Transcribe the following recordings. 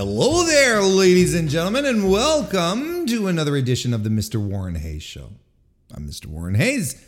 hello there, ladies and gentlemen, and welcome to another edition of the Mr. Warren Hayes Show. I'm Mr. Warren Hayes,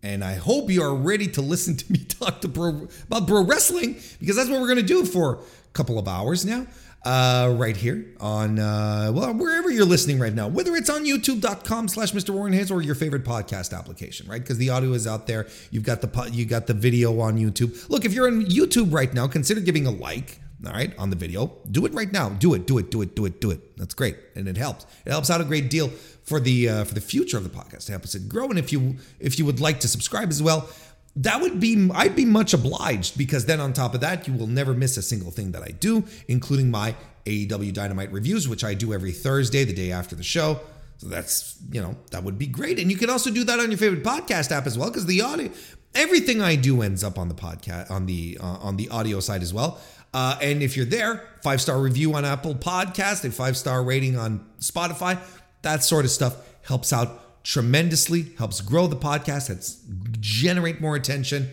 and I hope you are ready to listen to me talk to pro, about pro wrestling because that's what we're going to do for a couple of hours now. Uh, right here on uh, well wherever you're listening right now whether it's on youtube.com slash mr warren hayes or your favorite podcast application right because the audio is out there you've got the po- you got the video on youtube look if you're on youtube right now consider giving a like all right on the video. Do it right now. Do it do it do it do it do it. That's great. And it helps. It helps out a great deal for the uh, for the future of the podcast. To help us grow. And if you if you would like to subscribe as well that would be I'd be much obliged because then on top of that you will never miss a single thing that I do including my AEW Dynamite reviews which I do every Thursday the day after the show. So that's you know that would be great. And you can also do that on your favorite podcast app as well because the audio everything I do ends up on the podcast on the uh, on the audio side as well uh, and if you're there five star review on Apple Podcast a five star rating on Spotify that sort of stuff helps out tremendously, helps grow the podcast, helps generate more attention.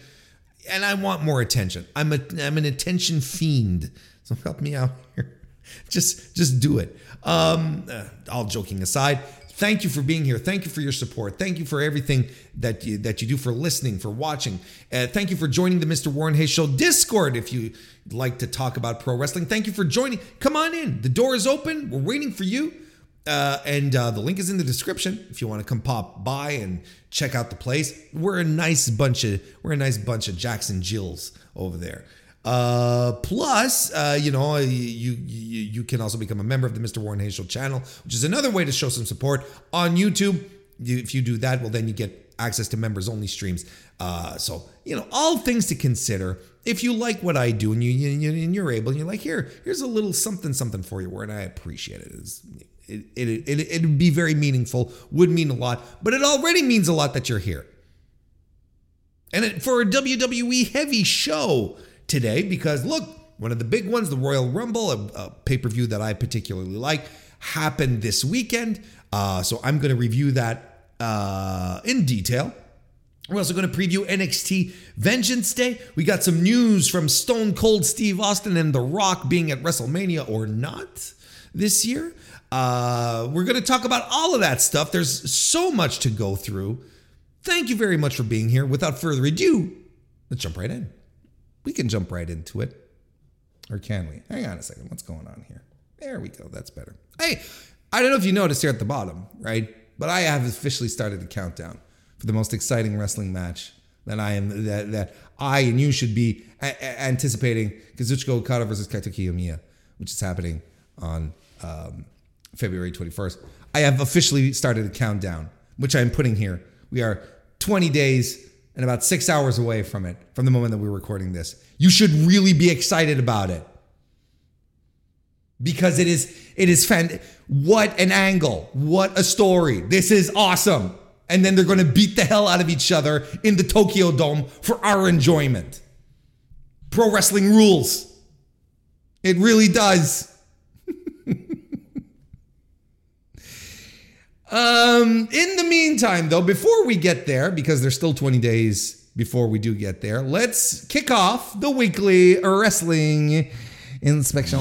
And I want more attention. I'm a I'm an attention fiend. So help me out here. Just just do it. Um, uh, all joking aside, thank you for being here. Thank you for your support. Thank you for everything that you that you do for listening, for watching. Uh, thank you for joining the Mr. Warren Hayes Show Discord. If you like to talk about pro wrestling, thank you for joining. Come on in. The door is open. We're waiting for you. Uh, and uh, the link is in the description if you want to come pop by and check out the place. We're a nice bunch of we're a nice bunch of Jackson Jills over there. Uh, plus, uh, you know, you, you you can also become a member of the Mr. Warren Show channel, which is another way to show some support on YouTube. You, if you do that, well, then you get access to members only streams. Uh, so you know, all things to consider. If you like what I do and you, you and you're able, and you're like, here, here's a little something something for you, Warren. I appreciate it. It's, it, it, it, it'd be very meaningful, would mean a lot, but it already means a lot that you're here. And it, for a WWE heavy show today, because look, one of the big ones, the Royal Rumble, a, a pay per view that I particularly like, happened this weekend. Uh, so I'm going to review that uh, in detail. We're also going to preview NXT Vengeance Day. We got some news from Stone Cold Steve Austin and The Rock being at WrestleMania or not this year. Uh, we're going to talk about all of that stuff. There's so much to go through. Thank you very much for being here. Without further ado, let's jump right in. We can jump right into it. Or can we? Hang on a second. What's going on here? There we go. That's better. Hey, I don't know if you noticed here at the bottom, right? But I have officially started a countdown for the most exciting wrestling match that I am that that I and you should be a- a- anticipating Kazuchika Okada versus Kaito Kiyomiya, which is happening on um, February 21st. I have officially started a countdown, which I'm putting here. We are 20 days and about six hours away from it, from the moment that we're recording this. You should really be excited about it because it is it is fan. What an angle! What a story! This is awesome. And then they're going to beat the hell out of each other in the Tokyo Dome for our enjoyment. Pro wrestling rules. It really does. Um, in the meantime, though, before we get there, because there's still 20 days before we do get there, let's kick off the weekly wrestling inspection.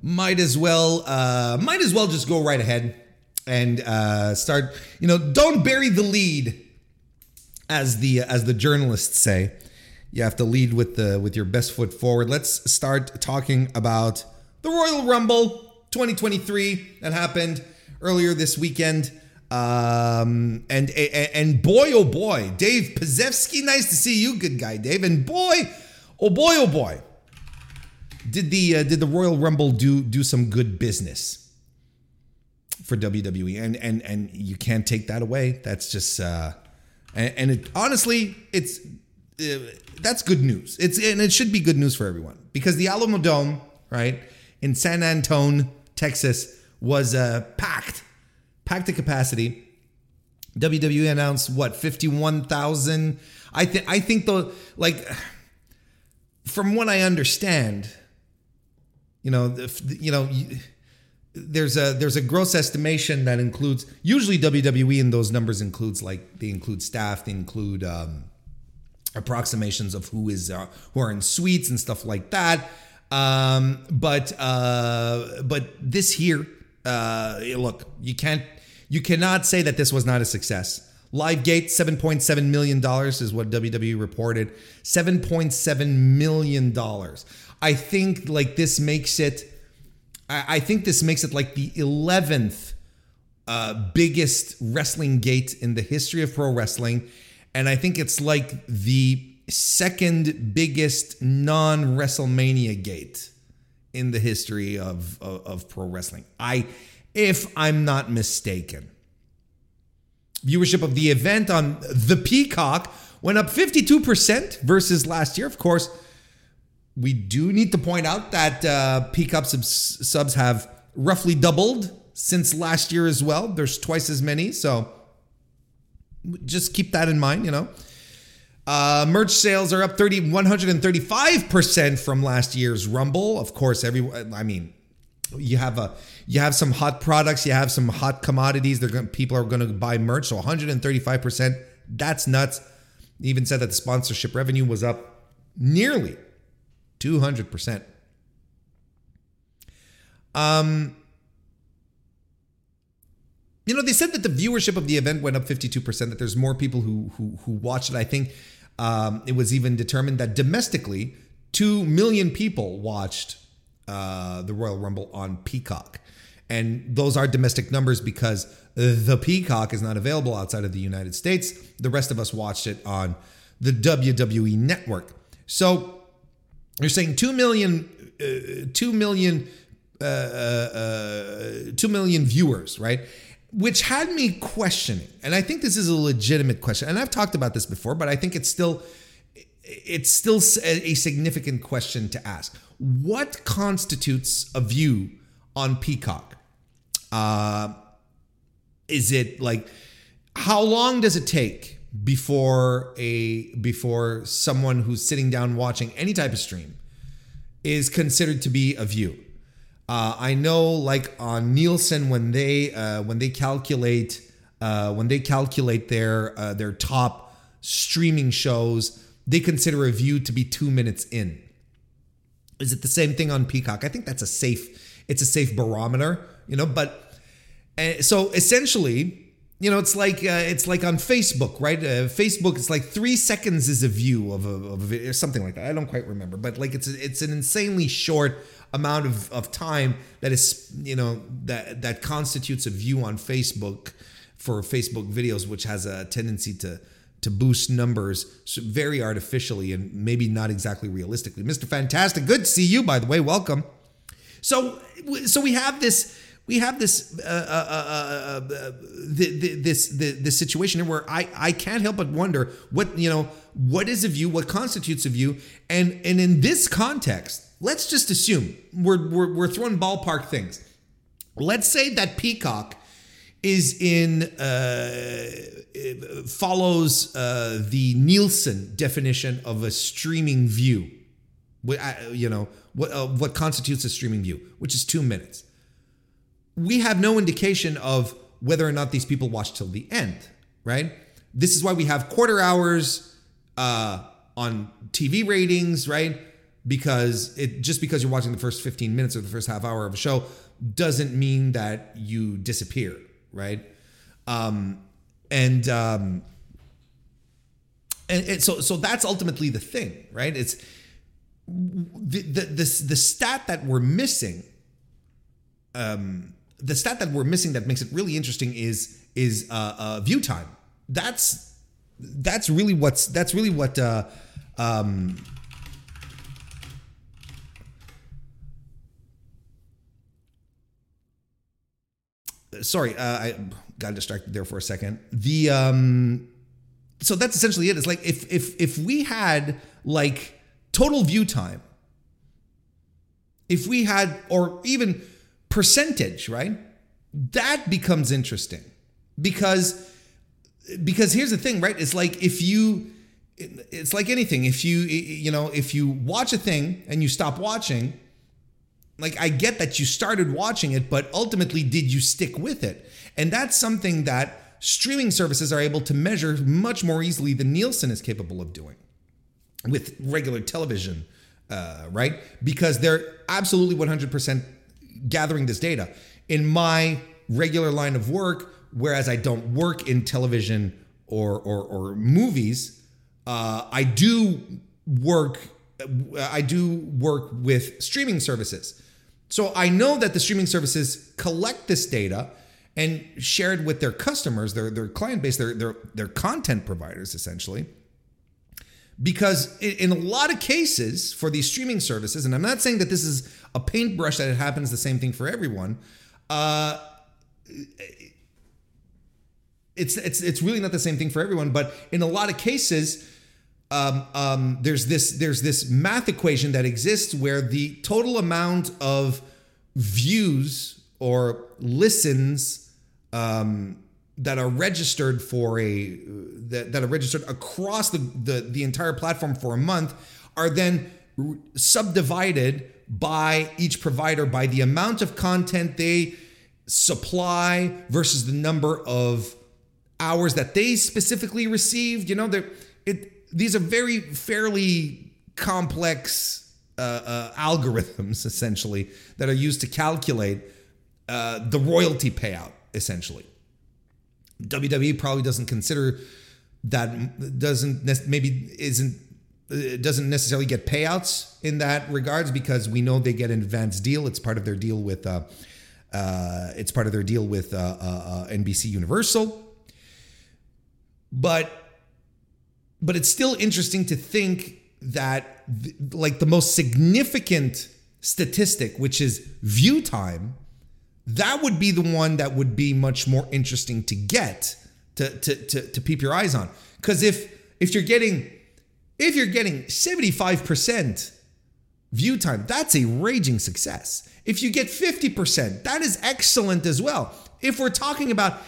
Might as well, uh, might as well just go right ahead and uh, start. You know, don't bury the lead as the as the journalists say you have to lead with the with your best foot forward. Let's start talking about the royal rumble 2023 that happened earlier this weekend. Um and and boy oh boy dave Pazewski, nice to see you good guy dave. And boy oh boy oh boy did the uh, did the royal rumble do do some good business for wwe and and and you can't take that away. That's just uh and, and it, honestly, it's uh, that's good news. It's and it should be good news for everyone because the Alamo Dome, right in San Antone, Texas, was uh, packed, packed to capacity. WWE announced what fifty one thousand. I think I think the like from what I understand, you know, the, you know. There's a there's a gross estimation that includes usually WWE and those numbers includes like they include staff, they include um, approximations of who is uh, who are in suites and stuff like that. Um, but uh, but this here, uh, look, you can't you cannot say that this was not a success. Livegate, $7.7 million is what WWE reported. $7.7 million. I think like this makes it, I think this makes it like the 11th uh, biggest wrestling gate in the history of pro wrestling. And I think it's like the second biggest non WrestleMania gate in the history of, of, of pro wrestling. I, if I'm not mistaken. Viewership of the event on the Peacock went up 52% versus last year. Of course, we do need to point out that uh, Peacock subs, subs have roughly doubled since last year as well. There's twice as many, so just keep that in mind, you know. Uh, merch sales are up 30, 135% from last year's Rumble. Of course, every I mean, you have a you have some hot products, you have some hot commodities. They're going people are going to buy merch. So 135 percent. That's nuts. Even said that the sponsorship revenue was up nearly 200 percent. Um, you know, they said that the viewership of the event went up 52%, that there's more people who who, who watched it. I think um, it was even determined that domestically, 2 million people watched uh, the Royal Rumble on Peacock. And those are domestic numbers because the Peacock is not available outside of the United States. The rest of us watched it on the WWE network. So you're saying 2 million, uh, 2 million, uh, uh, uh 2 million viewers, right? Which had me questioning. And I think this is a legitimate question. And I've talked about this before, but I think it's still it's still a significant question to ask. What constitutes a view on Peacock? Uh, is it like how long does it take before a before someone who's sitting down watching any type of stream is considered to be a view? Uh, I know, like on Nielsen, when they uh, when they calculate uh, when they calculate their uh, their top streaming shows they consider a view to be two minutes in. Is it the same thing on Peacock? I think that's a safe, it's a safe barometer, you know, but uh, so essentially, you know, it's like uh, it's like on Facebook, right? Uh, Facebook, it's like three seconds is a view of a, of a video, something like that. I don't quite remember, but like it's a, it's an insanely short amount of, of time that is you know that that constitutes a view on Facebook for Facebook videos, which has a tendency to to boost numbers very artificially and maybe not exactly realistically. Mr. Fantastic, good to see you by the way. Welcome. So so we have this we have this uh, uh, uh, uh the, the, this the, this situation where I I can't help but wonder what you know what is a view, what constitutes a view, and and in this context, let's just assume we're we're, we're throwing ballpark things. Let's say that Peacock is in uh, follows uh, the Nielsen definition of a streaming view. You know what uh, what constitutes a streaming view, which is two minutes. We have no indication of whether or not these people watch till the end, right? This is why we have quarter hours uh, on TV ratings, right? Because it just because you're watching the first 15 minutes or the first half hour of a show doesn't mean that you disappear right? Um, and, um, and, and so so that's ultimately the thing, right? It's the the the, the stat that we're missing. Um, the stat that we're missing that makes it really interesting is is uh, uh, view time. That's that's really what's that's really what uh, um, sorry, uh, I got distracted there for a second. The um, so that's essentially it. It's like if if if we had like total view time, if we had or even percentage, right? That becomes interesting because because here's the thing, right? It's like if you it's like anything. If you you know if you watch a thing and you stop watching, like I get that you started watching it, but ultimately, did you stick with it? And that's something that streaming services are able to measure much more easily than Nielsen is capable of doing with regular television, uh, right? Because they're absolutely 100% gathering this data. In my regular line of work, whereas I don't work in television or or, or movies, uh, I do work. I do work with streaming services. So I know that the streaming services collect this data and share it with their customers, their, their client base, their, their, their content providers, essentially. Because in a lot of cases for these streaming services, and I'm not saying that this is a paintbrush that it happens the same thing for everyone, uh, it's it's it's really not the same thing for everyone. But in a lot of cases, um, um, there's this there's this math equation that exists where the total amount of views or listens um, that are registered for a that, that are registered across the, the the entire platform for a month are then subdivided by each provider by the amount of content they supply versus the number of hours that they specifically received. You know, that it these are very fairly complex uh, uh, algorithms essentially that are used to calculate uh, the royalty payout essentially. WWE probably doesn't consider that doesn't maybe isn't it doesn't necessarily get payouts in that regards because we know they get an advanced deal. It's part of their deal with uh, uh, it's part of their deal with uh, uh, uh NBC Universal. But but it's still interesting to think that th- like the most significant statistic, which is view time, that would be the one that would be much more interesting to get to to to, to peep your eyes on. Because if if you're getting if you're getting 75% view time, that's a raging success. If you get 50%, that is excellent as well. If we're talking about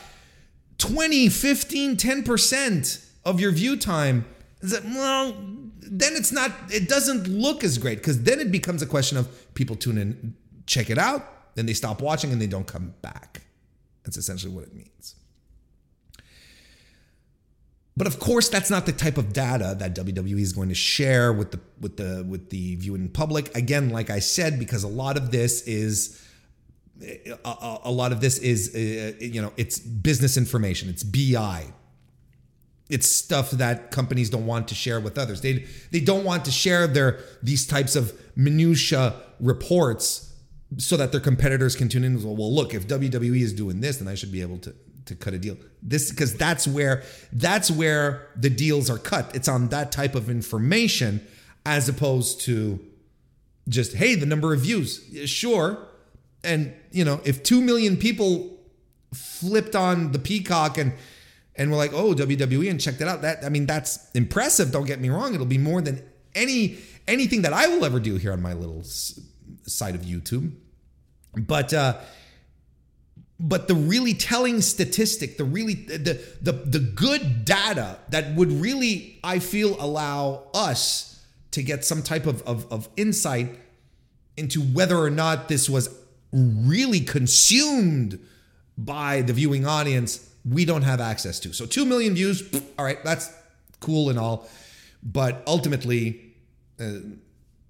20, 15, 10% of your view time, well, then it's not, it doesn't look as great because then it becomes a question of people tune in, check it out, then they stop watching and they don't come back. That's essentially what it means. But of course, that's not the type of data that WWE is going to share with the with the with the viewing public. Again, like I said, because a lot of this is a, a lot of this is uh, you know it's business information. It's BI. It's stuff that companies don't want to share with others. They they don't want to share their these types of minutia reports so that their competitors can tune in. Well, look, if WWE is doing this, then I should be able to to cut a deal. This because that's where that's where the deals are cut. It's on that type of information as opposed to just hey, the number of views. Sure. And you know, if 2 million people flipped on the Peacock and and we're like, "Oh, WWE and checked it out." That I mean, that's impressive, don't get me wrong. It'll be more than any anything that I will ever do here on my little side of YouTube. But uh but the really telling statistic the really the, the the good data that would really i feel allow us to get some type of, of, of insight into whether or not this was really consumed by the viewing audience we don't have access to so 2 million views all right that's cool and all but ultimately uh,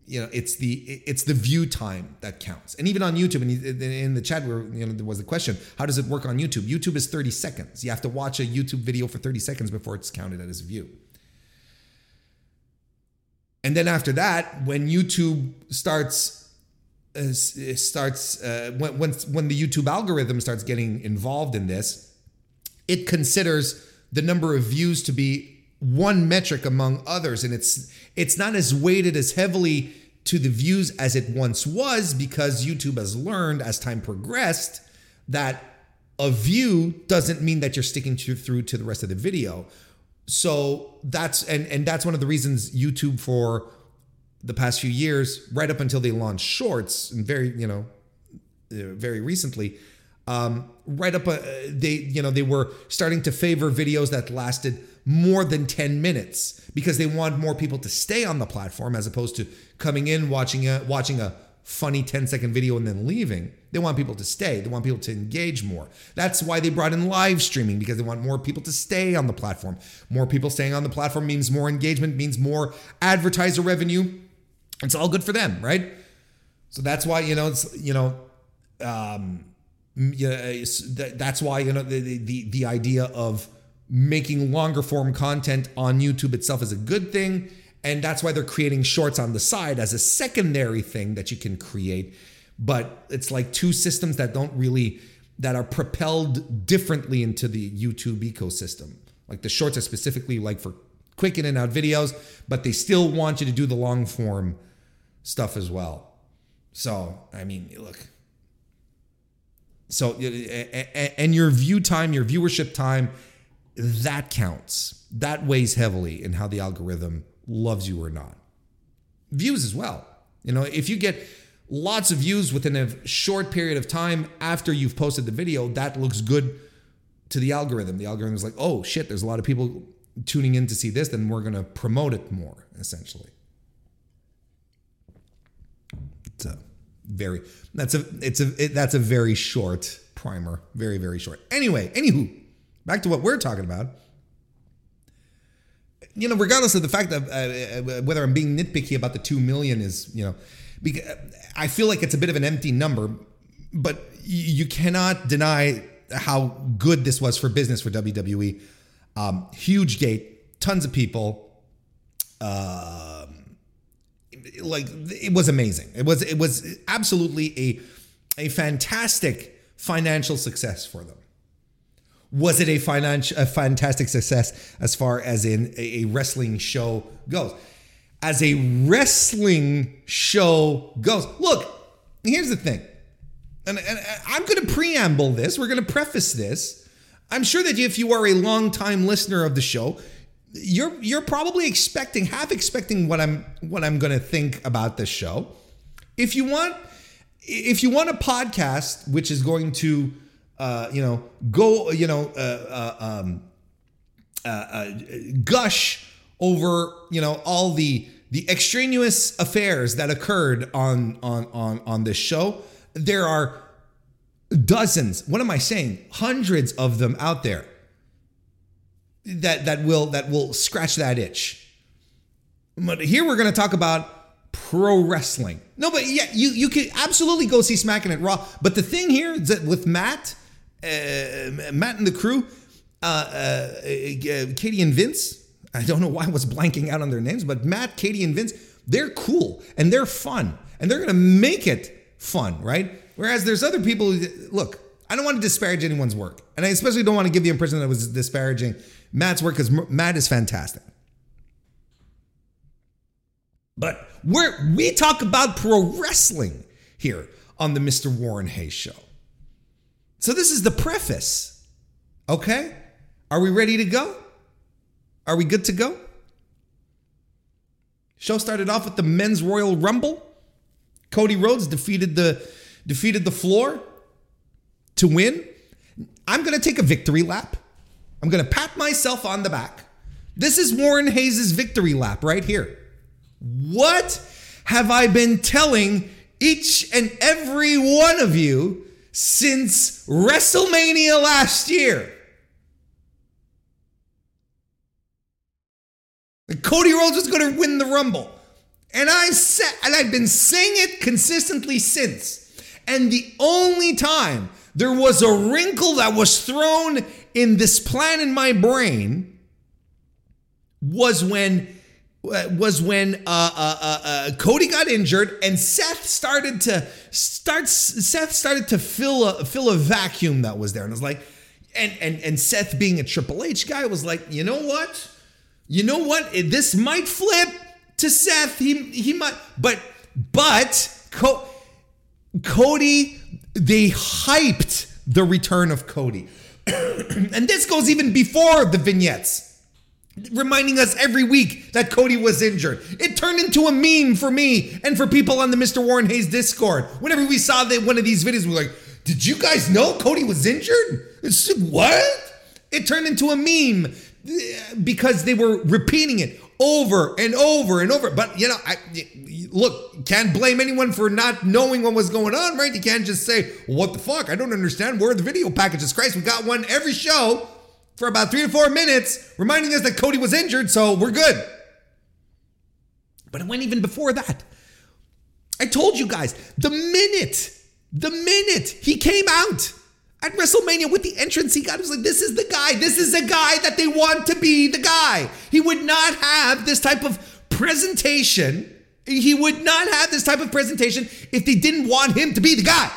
you know it's the it's the view time that counts. And even on youtube and in the chat where you know there was a question how does it work on youtube? Youtube is 30 seconds. You have to watch a youtube video for 30 seconds before it's counted as a view. And then after that when youtube starts uh, starts uh, when, when when the youtube algorithm starts getting involved in this it considers the number of views to be one metric among others and it's it's not as weighted as heavily to the views as it once was because YouTube has learned as time progressed that a view doesn't mean that you're sticking to, through to the rest of the video. So that's and and that's one of the reasons YouTube for the past few years, right up until they launched Shorts, and very you know, uh, very recently, um, right up uh, they you know they were starting to favor videos that lasted more than 10 minutes because they want more people to stay on the platform as opposed to coming in watching a watching a funny 10 second video and then leaving. They want people to stay. They want people to engage more. That's why they brought in live streaming because they want more people to stay on the platform. More people staying on the platform means more engagement, means more advertiser revenue. It's all good for them, right? So that's why you know it's you know um, yeah, that's why you know the, the the idea of making longer form content on YouTube itself is a good thing, and that's why they're creating shorts on the side as a secondary thing that you can create. But it's like two systems that don't really that are propelled differently into the YouTube ecosystem. Like the shorts are specifically like for quick in and out videos, but they still want you to do the long form stuff as well. So, I mean, look, so, and your view time, your viewership time, that counts. That weighs heavily in how the algorithm loves you or not. Views as well. You know, if you get lots of views within a short period of time after you've posted the video, that looks good to the algorithm. The algorithm is like, oh shit, there's a lot of people tuning in to see this, then we're going to promote it more, essentially. So very that's a it's a it, that's a very short primer very very short anyway anywho back to what we're talking about you know regardless of the fact that uh, uh whether i'm being nitpicky about the 2 million is you know because i feel like it's a bit of an empty number but you cannot deny how good this was for business for wwe um, huge gate tons of people uh like it was amazing. It was it was absolutely a a fantastic financial success for them. Was it a financial a fantastic success as far as in a, wrestling show goes? As a wrestling show goes, look. Here's the thing, and, and I'm going to preamble this. We're going to preface this. I'm sure that if you are a long-time listener of the show, you're you're probably expecting half expecting what I'm what I'm going to think about this show. If you want if you want a podcast which is going to uh, you know go you know uh, uh, um, uh, uh, gush over you know all the the extraneous affairs that occurred on on on on this show, there are dozens. What am I saying? Hundreds of them out there that that will that will scratch that itch. But here we're going to talk about pro wrestling. No, but yeah, you you can absolutely go see Smacking It Raw. But the thing here is that with Matt, Matt and the crew, uh, uh, Katie and Vince. I don't know why I was blanking out on their names, but Matt, Katie, and Vince, they're cool and they're fun and they're going to make it fun, right? Whereas there's other people look. I don't want to disparage anyone's work, and I especially don't want to give the impression that I was disparaging Matt's work because Matt is fantastic. But we're, we talk about pro wrestling here on the Mr. Warren Hayes show. So this is the preface. Okay? Are we ready to go? Are we good to go? Show started off with the men's Royal Rumble. Cody Rhodes defeated the defeated the floor to win. I'm going to take a victory lap. I'm going to pat myself on the back. This is Warren Hayes' victory lap right here. What have I been telling each and every one of you since WrestleMania last year? Cody Rhodes was going to win the Rumble. And I said, and I've been saying it consistently since. And the only time there was a wrinkle that was thrown in this plan in my brain was when was when uh, uh, uh, uh, Cody got injured and Seth started to start. Seth started to fill a fill a vacuum that was there, and was like, and and and Seth being a Triple H guy was like, you know what, you know what, this might flip to Seth. He he might, but but Co- Cody, they hyped the return of Cody. and this goes even before the vignettes reminding us every week that Cody was injured. It turned into a meme for me and for people on the Mr. Warren Hayes Discord. Whenever we saw that one of these videos, we were like, "Did you guys know Cody was injured?" It's, what? It turned into a meme eh, because they were repeating it over and over and over. But you know, I, look, can't blame anyone for not knowing what was going on, right? You can't just say, what the fuck? I don't understand. Where are the video packages? Christ, we got one every show for about three to four minutes reminding us that Cody was injured, so we're good. But it went even before that. I told you guys, the minute, the minute he came out at WrestleMania with the entrance he got, I was like, this is the guy. This is the guy that they want to be the guy. He would not have this type of presentation. He would not have this type of presentation if they didn't want him to be the guy.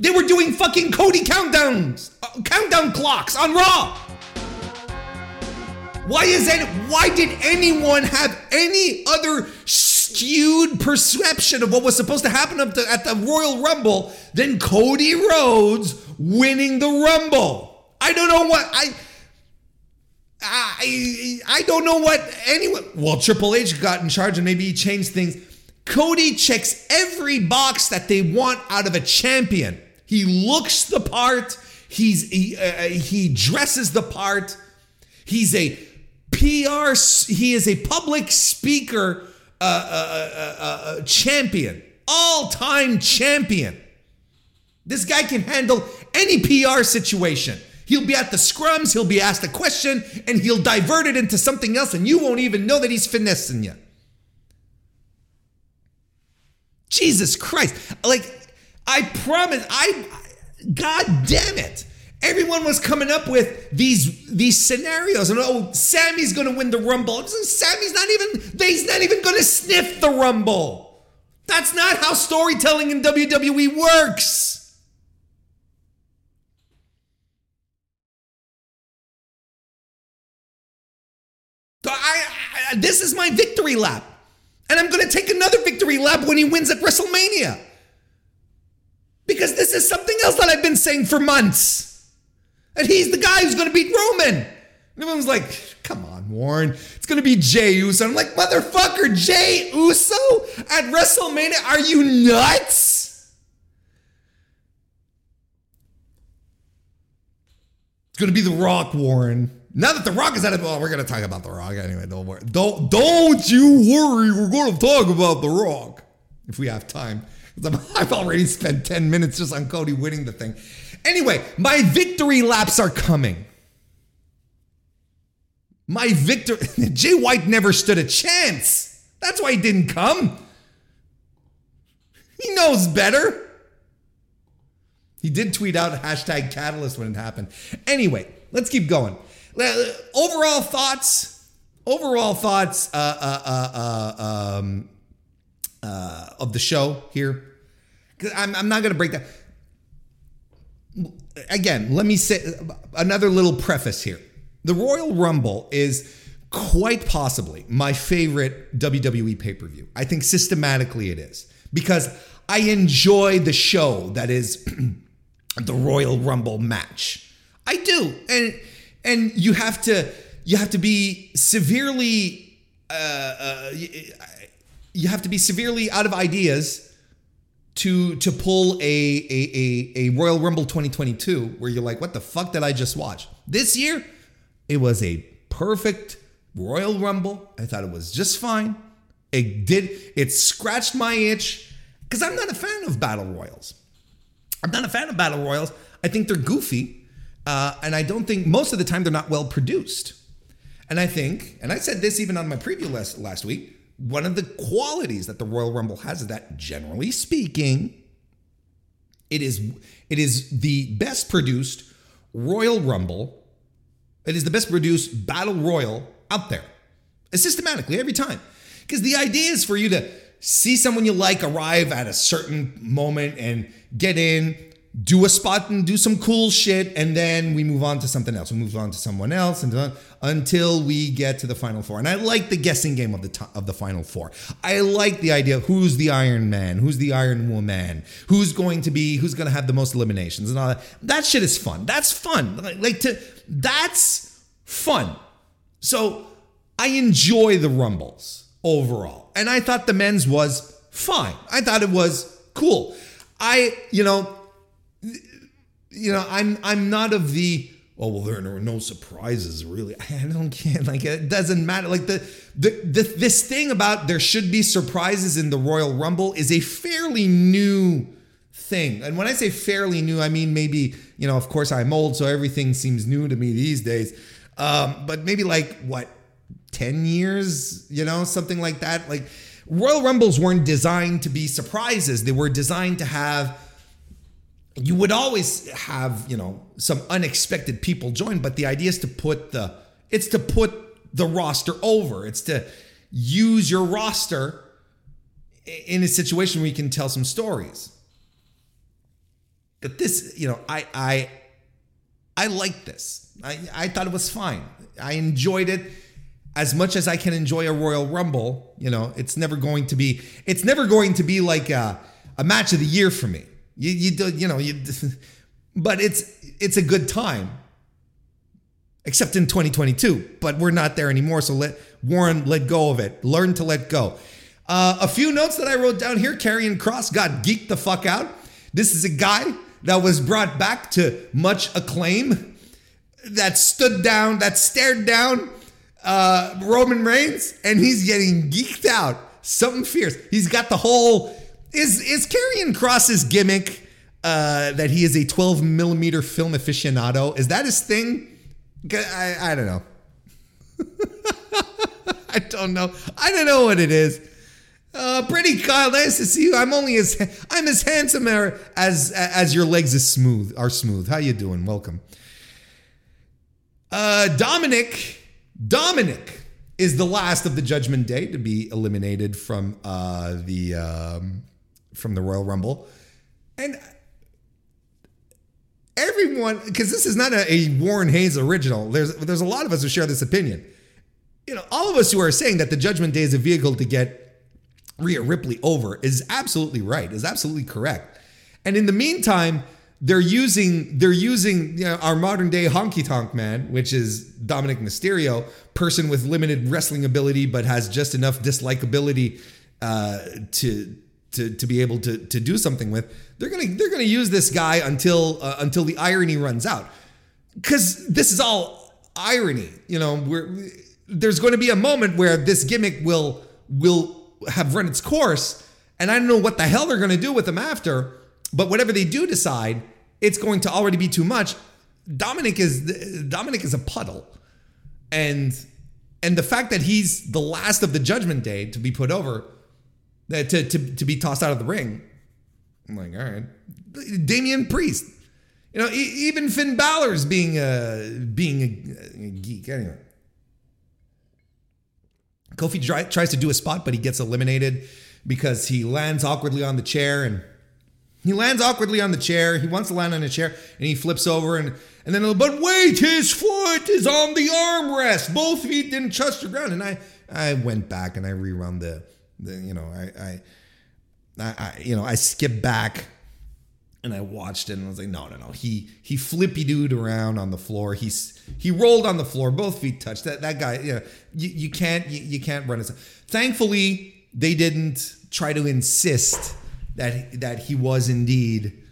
They were doing fucking Cody countdowns, uh, countdown clocks on Raw. Why is that? Why did anyone have any other skewed perception of what was supposed to happen at the, at the Royal Rumble than Cody Rhodes winning the Rumble? I don't know what I. I I don't know what anyone. Well, Triple H got in charge and maybe he changed things. Cody checks every box that they want out of a champion. He looks the part. He's he, uh, he dresses the part. He's a PR. He is a public speaker uh, uh, uh, champion, all-time champion. This guy can handle any PR situation. He'll be at the scrums, he'll be asked a question, and he'll divert it into something else, and you won't even know that he's finessing you. Jesus Christ. Like, I promise, I God damn it. Everyone was coming up with these these scenarios, and oh, Sammy's gonna win the Rumble. Sammy's not even he's not even gonna sniff the Rumble. That's not how storytelling in WWE works. I, I, this is my victory lap. And I'm going to take another victory lap when he wins at WrestleMania. Because this is something else that I've been saying for months. And he's the guy who's going to beat Roman. And everyone's like, come on, Warren. It's going to be Jey Uso. I'm like, motherfucker, Jey Uso at WrestleMania? Are you nuts? It's going to be The Rock, Warren. Now that The Rock is at it, well, we're going to talk about The Rock anyway. Don't worry. Don't, don't you worry. We're going to talk about The Rock if we have time. I've already spent 10 minutes just on Cody winning the thing. Anyway, my victory laps are coming. My victory. Jay White never stood a chance. That's why he didn't come. He knows better. He did tweet out hashtag catalyst when it happened. Anyway, let's keep going. Overall thoughts. Overall thoughts uh, uh, uh, uh um, uh, of the show here. I'm, I'm not going to break that. Again, let me say another little preface here. The Royal Rumble is quite possibly my favorite WWE pay per view. I think systematically it is because I enjoy the show that is the Royal Rumble match. I do, and and you have to you have to be severely uh, uh, you have to be severely out of ideas to to pull a, a, a, a Royal Rumble 2022 where you're like, what the fuck did I just watch? This year, it was a perfect Royal Rumble. I thought it was just fine. It did, it scratched my itch because I'm not a fan of battle royals. I'm not a fan of battle royals. I think they're goofy. Uh, and I don't think most of the time they're not well produced. And I think, and I said this even on my preview last, last week, one of the qualities that the Royal Rumble has is that generally speaking, it is it is the best produced Royal Rumble. It is the best produced battle royal out there. Systematically every time. Because the idea is for you to see someone you like arrive at a certain moment and get in, do a spot and do some cool shit, and then we move on to something else. We move on to someone else, and until we get to the final four. And I like the guessing game of the t- of the final four. I like the idea: who's the Iron Man, who's the Iron Woman, who's going to be, who's going to have the most eliminations, and all that. That shit is fun. That's fun. Like, like to that's fun. So I enjoy the rumbles overall, and I thought the men's was fine. I thought it was cool. I, you know, you know, I'm I'm not of the oh well there are no surprises really. I don't care. Like it doesn't matter. Like the, the the this thing about there should be surprises in the royal rumble is a fairly new thing. And when i say fairly new i mean maybe you know of course i'm old so everything seems new to me these days. Um, but maybe like what 10 years you know something like that? Like royal rumbles weren't designed to be surprises. They were designed to have you would always have you know some unexpected people join but the idea is to put the it's to put the roster over. It's to use your roster in a situation where you can tell some stories. But this you know i i i like this. I i thought it was fine. I enjoyed it as much as i can enjoy a royal rumble. You know it's never going to be it's never going to be like a, a match of the year for me you you do you know you, but it's it's a good time. Except in 2022, but we're not there anymore. So let Warren let go of it. Learn to let go. Uh, a few notes that I wrote down here. Karrion Kross got geeked the fuck out. This is a guy that was brought back to much acclaim, that stood down, that stared down uh, Roman Reigns, and he's getting geeked out. Something fierce. He's got the whole is is Karrion Kross's gimmick uh, that he is a 12 millimeter film aficionado? Is that his thing? I, I don't know. I don't know. I don't know what it is. Uh, pretty Kyle, nice to see you. I'm only as I'm as handsome as as your legs is smooth are smooth. How you doing? Welcome. Uh, Dominic, Dominic is the last of the Judgment Day to be eliminated from uh, the um, from the Royal Rumble. And everyone, because this is not a, a, Warren Hayes original, there's, there's a lot of us who share this opinion. You know, all of us who are saying that the Judgment Day is a vehicle to get Rhea Ripley over is absolutely right, is absolutely correct. And in the meantime, they're using they're using you know, our modern day honky tonk man, which is Dominic Mysterio, person with limited wrestling ability but has just enough dislikability uh, to to, to be able to, to do something with, they're gonna they're gonna use this guy until uh, until the irony runs out, because this is all irony. You know, where there's going to be a moment where this gimmick will will have run its course, and I don't know what the hell they're to do with him after. But whatever they do decide, it's going to already be too much. Dominic is Dominic is a puddle, and and the fact that he's the last of the Judgment Day to be put over to, to, to be tossed out of the ring. I'm like, all right. Damian Priest. You know, even Finn Balor's being a, being a, a geek. Anyway. Kofi tries to do a spot, but he gets eliminated because he lands awkwardly on the chair and he lands awkwardly on the chair. He wants to land on a chair and he flips over and and then but wait, his foot is on the armrest. Both feet didn't touch the ground. And I I went back and I rerun the the, you know, I, I, I, you know, I skipped back and I watched it and I was like, no, no, no. He he flippy dooed around on the floor. He's he rolled on the floor, both feet touched. That that guy, you know, you, you can't you, you can't run it. Thankfully, they didn't try to insist that that he was indeed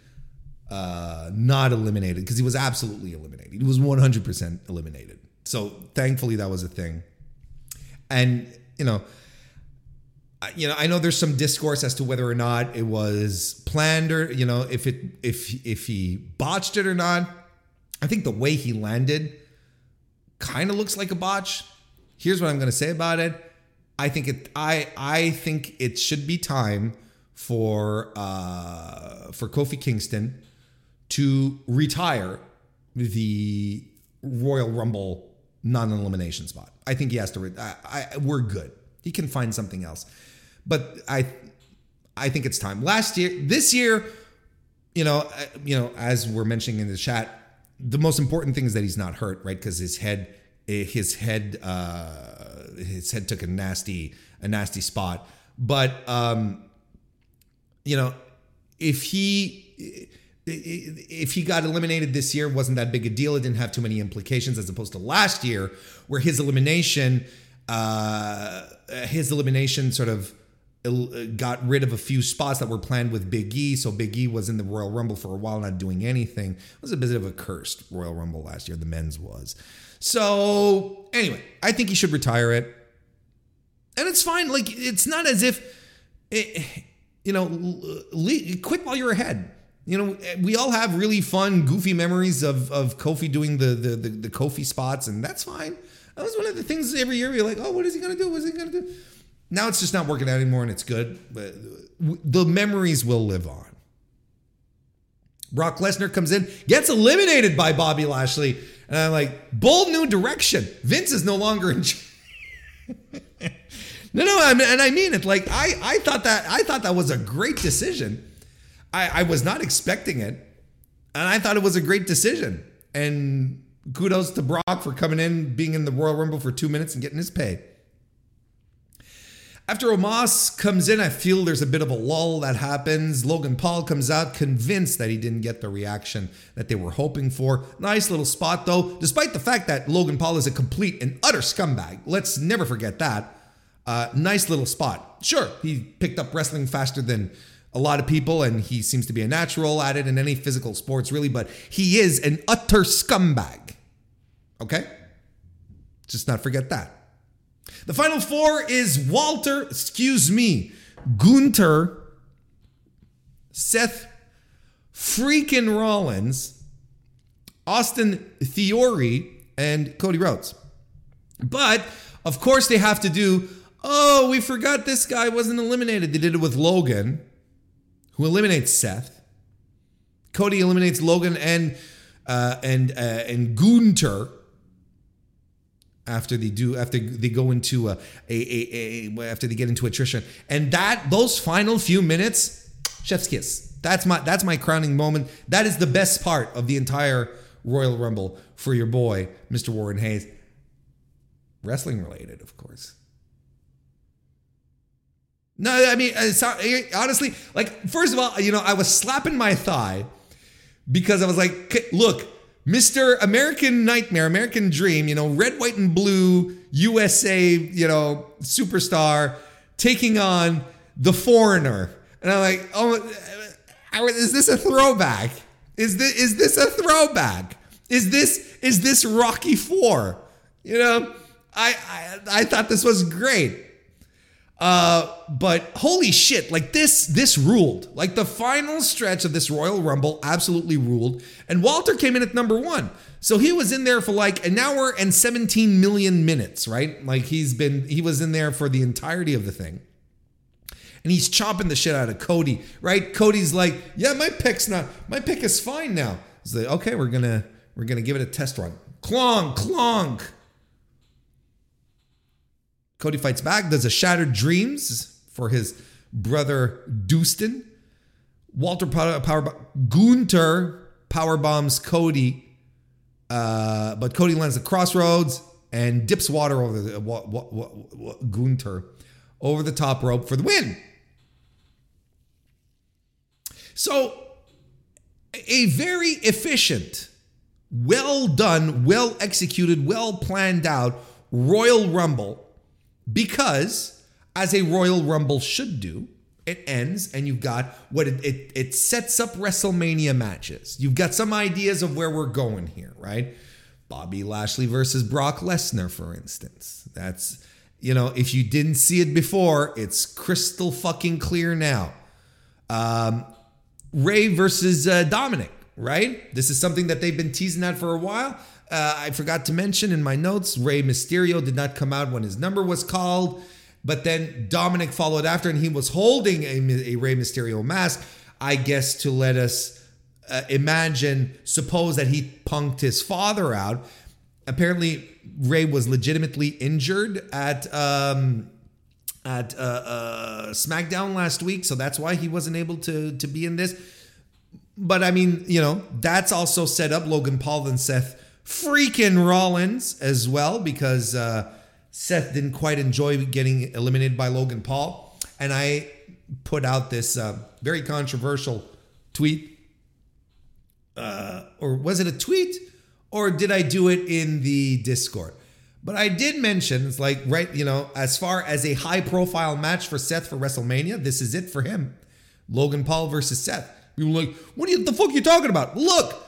uh, not eliminated because he was absolutely eliminated. He was 100% eliminated. So thankfully that was a thing. And you know, you know, I know there's some discourse as to whether or not it was planned or you know if it if if he botched it or not. I think the way he landed kind of looks like a botch. Here's what I'm going to say about it. I think it. I I think it should be time for uh, for Kofi Kingston to retire the Royal Rumble non-elimination spot. I think he has to. Re- I, I, we're good. He can find something else but I I think it's time. Last year, this year, you know, uh, you know, as we're mentioning in the chat, the most important thing is that he's not hurt, right? Because his head, eh, his head, uh, his head took a nasty, a nasty spot. But um, you know, if he if he got eliminated this year, wasn't that big a deal. It didn't have too many implications as opposed to last year, where his elimination, uh, his elimination sort of Uh, got rid of a few spots that were planned with Big E. So Big E was in the Royal Rumble for a while, not doing anything. It was a bit of a cursed Royal Rumble last year. The men's was. So anyway, I think he should retire it, and it's fine. Like it's not as if, it, you know, quit while you're ahead. You know, we all have really fun, goofy memories of of Kofi doing the the the, the Kofi spots, and that's fine. That was one of the things every year you're like, oh, what is he gonna do? What is he gonna do? Now it's just not working out anymore, and it's good. But the memories will live on. Brock Lesnar comes in, gets eliminated by Bobby Lashley, and I'm like, bold new direction. Vince is no longer in. no, no, I mean, and I mean it. Like I, I thought that I thought that was a great decision. I, I was not expecting it, and I thought it was a great decision. And kudos to Brock for coming in, being in the Royal Rumble for two minutes and getting his pay. After Omos comes in, I feel there's a bit of a lull that happens. Logan Paul comes out convinced that he didn't get the reaction that they were hoping for. Nice little spot though, despite the fact that Logan Paul is a complete and utter scumbag. Let's never forget that. Uh, nice little spot. Sure, he picked up wrestling faster than a lot of people, and he seems to be a natural at it in any physical sports, really, but he is an utter scumbag. Okay? Just not forget that. The final four is Walter, excuse me, Gunther, Seth freaking Rollins, Austin Theory, and Cody Rhodes. But of course, they have to do. Oh, we forgot this guy wasn't eliminated. They did it with Logan, who eliminates Seth. Cody eliminates Logan and uh, and uh, and Gunther after they do after they go into a, a, a, a after they get into attrition. And that those final few minutes chef's kiss. That's my that's my crowning moment. That is the best part of the entire royal rumble for your boy mr warren hayes. Wrestling related of course. No i mean uh, eh, honestly like first of all you know i was slapping my thigh because i was like look Mr. American Nightmare, American Dream, you know, red, white, and blue USA, you know, superstar taking on the foreigner. And I'm like, oh, is this a throwback? Is this is this a throwback? Is this is this Rocky Four? You know, I I, I thought this was great. Uh, but holy shit, like this, this ruled. Like the final stretch of this Royal Rumble absolutely ruled. And Walter came in at number one. So he was in there for like an hour and 17 million minutes, right? Like he's been, he was in there for the entirety of the thing. And he's chopping the shit out of Cody, right? Cody's like, yeah, my pick's not, my pick is fine now. He's like, okay, we're gonna, we're gonna give it a test run. Clonk, clonk. Cody fights back, does a Shattered Dreams for his brother Dustin. Walter power, power Gunther power bombs Cody, uh, but Cody lands the crossroads and dips Walter over the Gunther over the top rope for the win. So, a very efficient, well done, well executed, well planned out Royal Rumble because, as a Royal Rumble should do, it ends and you've got what it, it, it sets up WrestleMania matches. You've got some ideas of where we're going here, right? Bobby Lashley versus Brock Lesnar, for instance. That's, you know, if you didn't see it before, it's crystal fucking clear now. Um, Rey versus uh, Dominic, right? This is something that they've been teasing at for a while. Uh, I forgot to mention in my notes, Rey Mysterio did not come out when his number was called, but then Dominic followed after, and he was holding a, a Rey Mysterio mask, I guess, to let us uh, imagine, suppose that he punked his father out. Apparently, Rey was legitimately injured at um, at uh, uh, SmackDown last week, so that's why he wasn't able to to be in this. But I mean, you know, that's also set up Logan Paul and Seth freaking Rollins as well because uh, Seth didn't quite enjoy getting eliminated by Logan Paul. And I put out this uh, very controversial tweet. Uh, or was it a tweet? Or did I do it in the Discord? But I did mention it's like right, you know, as far as a high profile match for Seth for WrestleMania, this is it for him. Logan Paul versus Seth. People were like, what are you, the fuck are you talking about? Look,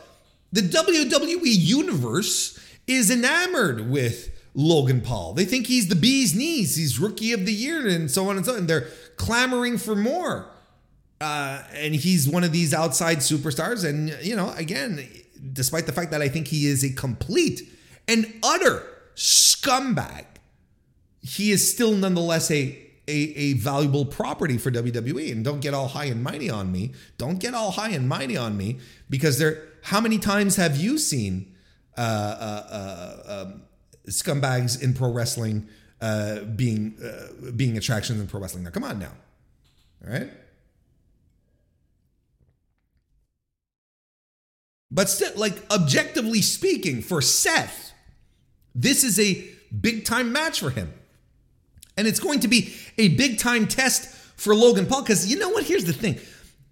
the WWE universe is enamored with Logan Paul. They think he's the bee's knees. He's rookie of the year and so on and so on. They're clamoring for more. Uh, and he's one of these outside superstars. And, you know, again, despite the fact that I think he is a complete and utter scumbag, he is still nonetheless a, a, a valuable property for WWE. And don't get all high and mighty on me. Don't get all high and mighty on me because there. How many times have you seen uh, uh, um, scumbags in pro wrestling uh, being uh, being attractions in pro wrestling? Now, come on now, all right. But still, like objectively speaking, for Seth, this is a big time match for him. And it's going to be a big time test for Logan Paul. Because you know what? Here's the thing.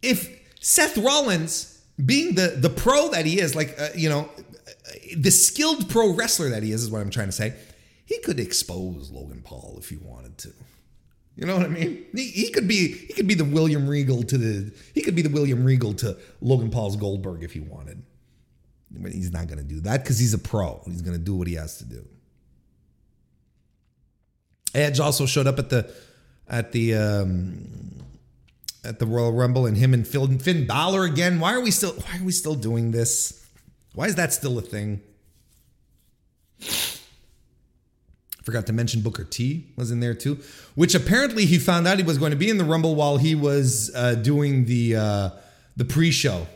If Seth Rollins, being the, the pro that he is, like, uh, you know, the skilled pro wrestler that he is, is what I'm trying to say, he could expose Logan Paul if he wanted to. You know what I mean? He, he could be he could be the William Regal to the he could be the William Regal to Logan Paul's Goldberg if he wanted. But he's not to do that because he's a pro. He's to do what he has to do. Edge also showed up at the at the um, at the Royal Rumble, and him and Finn, Finn Balor again. Why are we still Why are we still doing this? Why is that still a thing? Forgot to mention Booker T was in there too, which apparently he found out he was going to be in the Rumble while he was uh, doing the uh, the pre-show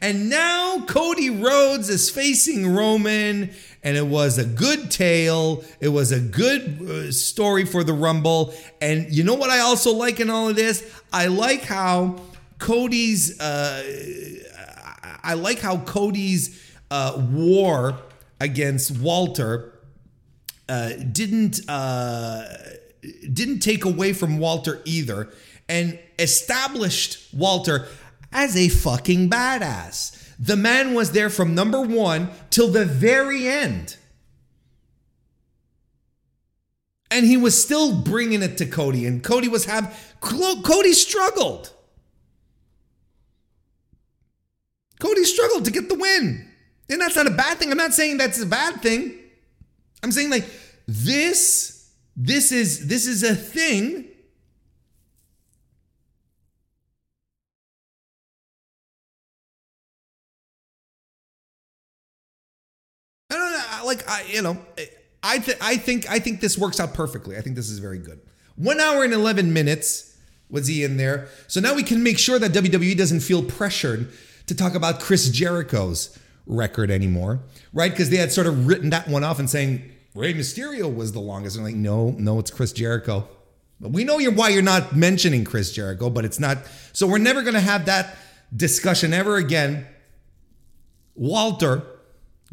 and now Cody Rhodes is facing Roman, and it was a good tale. It was a good uh, story for the Rumble. And you know what I also like in all of this? I like how Cody's. Uh, I like how Cody's uh, war against Walter uh, didn't uh, didn't take away from Walter either, and established Walter as a fucking badass. The man was there from number one till the very end. And he was still bringing it to Cody, and Cody was have Cody struggled. Cody struggled to get the win. And that's not a bad thing. I'm not saying that's a bad thing. I'm saying like this this is this is a thing I, you know, I th- I think I think this works out perfectly. I think this is very good. One hour and eleven minutes was he in there. So now we can make sure that WWE doesn't feel pressured to talk about Chris Jericho's record anymore, right? Because they had sort of written that one off and saying Rey Mysterio was the longest. And like, no, no, it's Chris Jericho. But we know you're, why you're not mentioning Chris Jericho, but it's not. So we're never going to have that discussion ever again. Walter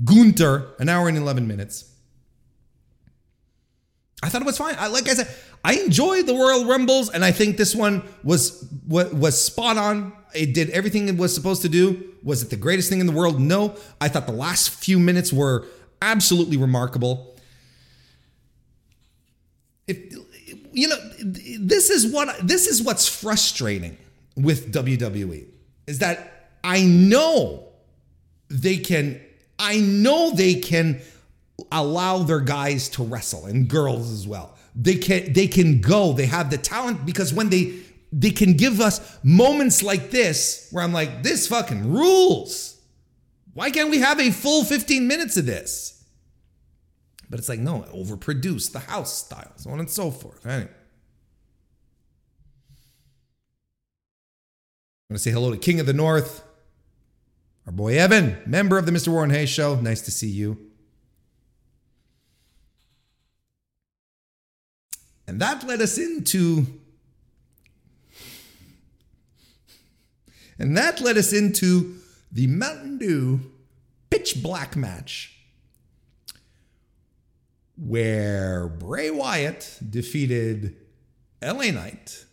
Gunther, an hour and 11 minutes. I thought it was fine. I, like I said, I enjoyed the Royal Rumbles, and I think this one was was spot on. It did everything it was supposed to do. Was it the greatest thing in the world? No. I thought the last few minutes were absolutely remarkable. If you know, this is what this is what's frustrating with WWE is that I know they can I know they can allow their guys to wrestle and girls as well. They can they can go. They have the talent because when they they can give us moments like this where I'm like, this fucking rules. Why can't we have a full 15 minutes of this? But it's like, no, overproduce the house style, so on and so forth. Anyway. I'm gonna say hello to King of the North. Our boy Evan, member of the Mr. Warren Hayes Show. Nice to see you. And that led us into. And that led us into the Mountain Dew pitch black match where Bray Wyatt defeated LA Knight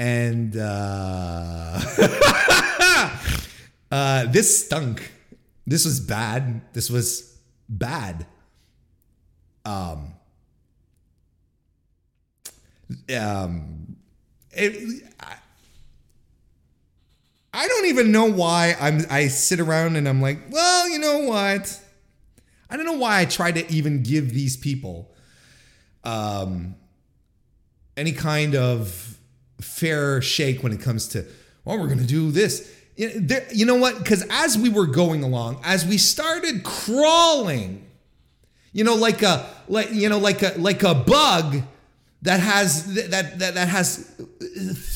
and uh, uh, this stunk. This was bad. This was bad. Um, um, it, I, I don't even know why I'm. I sit around and I'm like, well, you know what? I don't know why I try to even give these people um, any kind of fair shake when it comes to, well, we're going to do this. You know what? Because as we were going along, as we started crawling, you know, like a like you know like a like a bug that has that that that has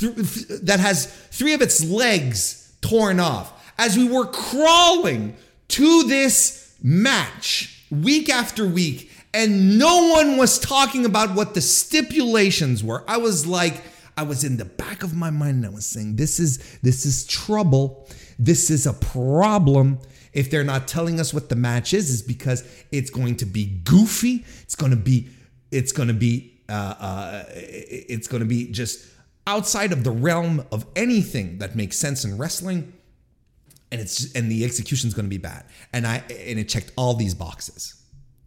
th- that has three of its legs torn off. As we were crawling to this match week after week, and no one was talking about what the stipulations were. I was like, I was in the back of my mind and I was saying, this is this is trouble. This is a problem. If they're not telling us what the match is, is because it's going to be goofy. It's going to be, it's going to be, uh, uh, it's going to be just outside of the realm of anything that makes sense in wrestling and it's and the execution is going to be bad and i and it checked all these boxes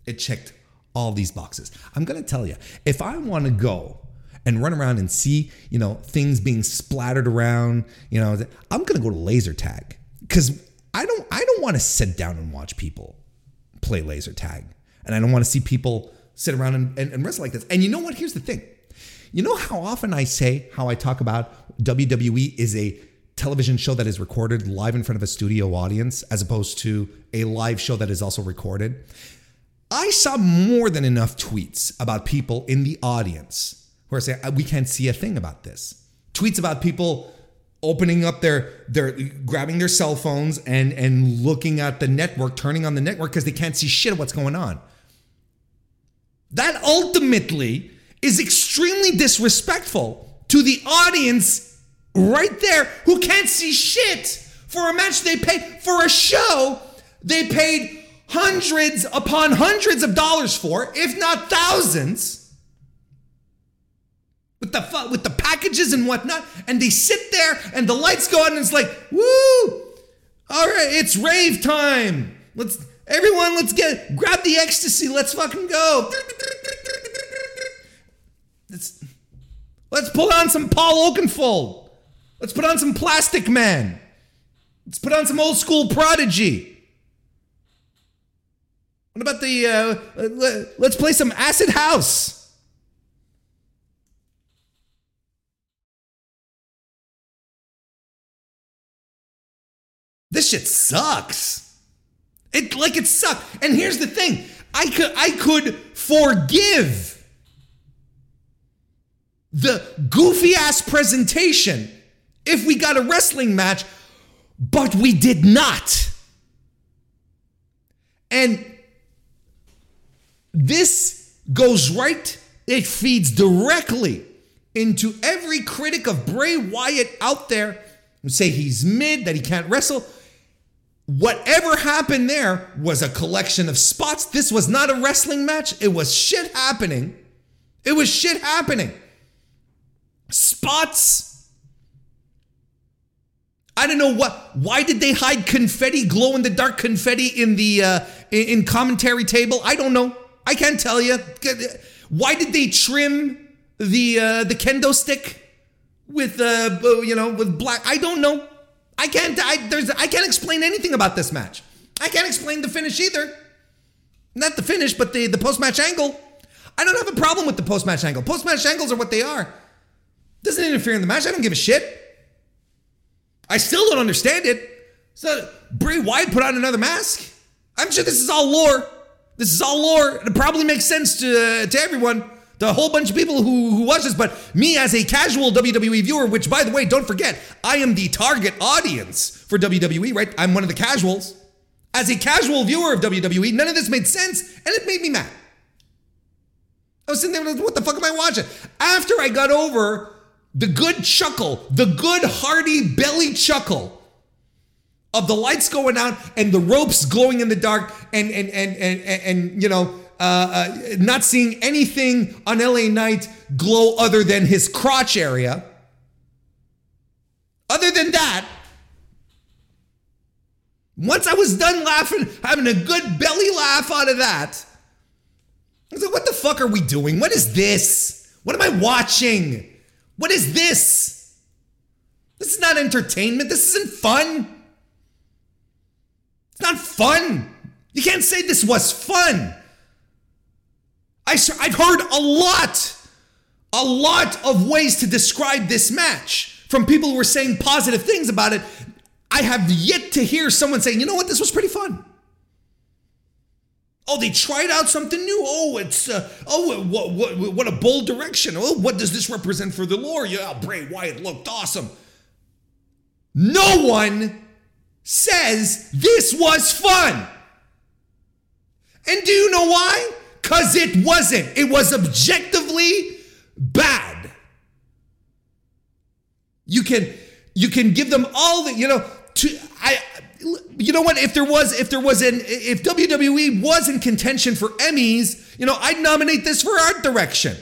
it checked all these boxes. I'm going to tell you, if I want to go and run around and see, you know, things being splattered around, you know, I'm going to go to laser tag cuz I don't I don't want to sit down and watch people play laser tag. And I don't want to see people sit around and, and, and wrestle like this. And you know what? Here's the thing. You know how often I say how I talk about WWE is a television show that is recorded live in front of a studio audience as opposed to a live show that is also recorded? I saw more than enough tweets about people in the audience who are saying, we can't see a thing about this. Tweets about people opening up their their grabbing their cell phones and and looking at the network turning on the network because they can't see shit of what's going on that ultimately is extremely disrespectful to the audience right there who can't see shit for a match they paid for a show they paid hundreds upon hundreds of dollars for, if not thousands, with the with the packages and whatnot, and they sit there and the lights go on and it's like, woo! All right, it's rave time. Let's everyone, let's get grab the ecstasy. Let's fucking go. Let's let's pull on some Paul Oakenfold. Let's put on some Plastikman. Let's put on some old school Prodigy. What about the, uh, let's play some Acid House? This shit sucks. It like it sucked. And here's the thing. I could I could forgive the goofy ass presentation if we got a wrestling match, but we did not. And this goes right, it feeds directly into every critic of Bray Wyatt out there who say he's mid, that he can't wrestle. Whatever happened there was a collection of spots. This was not a wrestling match. It was shit happening. It was shit happening. Spots. I don't know what. Why did they hide confetti, glow in the dark confetti in the uh, in commentary table? I don't know. I can't tell you. Why did they trim the uh, the kendo stick with uh, you know with black? I don't know. I can't. I there's I can't explain anything about this match. I can't explain the finish either. Not the finish, but the the post match angle. I don't have a problem with the post match angle. Post match angles are what they are. Doesn't interfere in the match. I don't give a shit. I still don't understand it. So Bray Wyatt put on another mask. I'm sure this is all lore. This is all lore. It probably makes sense to, uh, to everyone, a whole bunch of people who, who watch this. But me, as a casual WWE viewer, which by the way, don't forget, I am the target audience for WWE, right? I'm one of the casuals. As a casual viewer of WWE, none of this made sense, and it made me mad. I was sitting there, like, what the fuck am I watching? After I got over the good chuckle, the good hearty belly chuckle of the lights going out and the ropes glowing in the dark and and and and, and, and you know uh, uh, not seeing anything on LA Knight glow other than his crotch area. Other than that, Once I was done laughing, having a good belly laugh out of that, I was like, what the fuck are we doing? What is this? What am I watching? What is this? This is not entertainment. This isn't fun. It's not fun. You can't say this was fun. I've heard a lot, a lot of ways to describe this match from people who were saying positive things about it. I have yet to hear someone saying, you know what, this was pretty fun. Oh, they tried out something new. Oh, it's uh, oh, what, what what a bold direction. Oh, what does this represent for the lore? Yeah, Bray Wyatt looked awesome. No one says this was fun. And do you know why? Cuz it wasn't. It was objectively bad. You can you can give them all the, you know, to I you know what? If there was, if there was an, if WWE was in contention for Emmys, you know, I'd nominate this for art direction.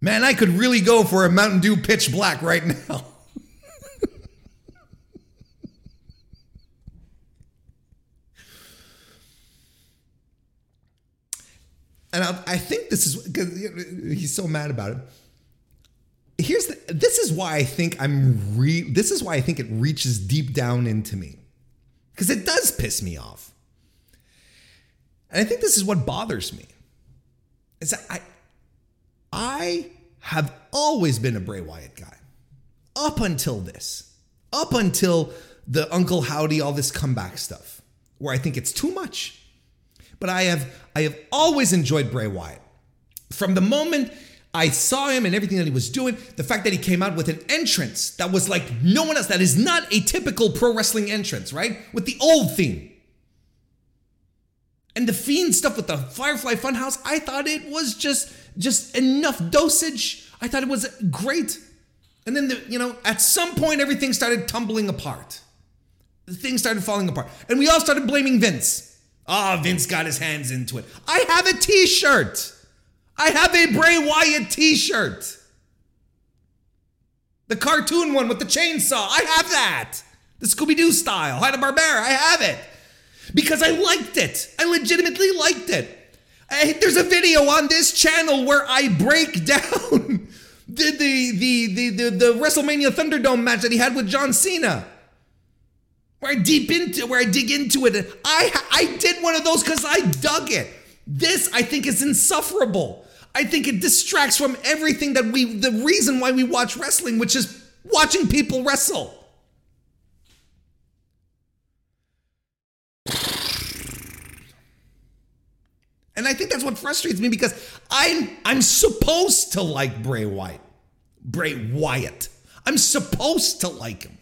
Man, I could really go for a Mountain Dew pitch black right now. and I, I think this is because he's so mad about it. Here's the, this is why I think I'm re, this is why I think it reaches deep down into me because it does piss me off, and I think this is what bothers me. Is I I have always been a Bray Wyatt guy up until this, up until the Uncle Howdy, all this comeback stuff, where I think it's too much. But I have I have always enjoyed Bray Wyatt. From the moment I saw him and everything that he was doing, the fact that he came out with an entrance that was like no one else, that is not a typical pro wrestling entrance, right? With the old theme. And the fiend stuff with the Firefly Funhouse, I thought it was just just enough dosage. I thought it was great. And then the, you know, at some point everything started tumbling apart. The things started falling apart. And we all started blaming Vince. Ah, oh, Vince got his hands into it. I have a t shirt. I have a Bray Wyatt t shirt. The cartoon one with the chainsaw. I have that. The Scooby Doo style. Hanna-Barbera. I have it. Because I liked it. I legitimately liked it. There's a video on this channel where I break down the, the, the, the, the, the WrestleMania Thunderdome match that he had with John Cena where I deep into where I dig into it. I I did one of those because I dug it. This I think is insufferable. I think it distracts from everything that we the reason why we watch wrestling, which is watching people wrestle. And I think that's what frustrates me because I'm I'm supposed to like Bray Wyatt. Bray Wyatt. I'm supposed to like him.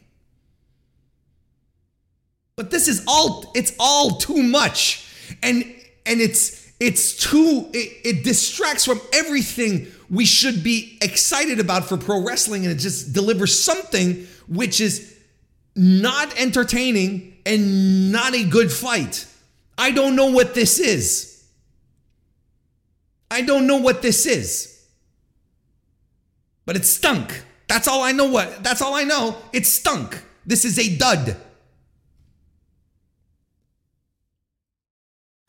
But this is all it's all too much. And and it's it's too it, it distracts from everything we should be excited about for pro wrestling and it just delivers something which is not entertaining and not a good fight. I don't know what this is. I don't know what this is. But it stunk. That's all I know what. That's all I know. It stunk. This is a dud.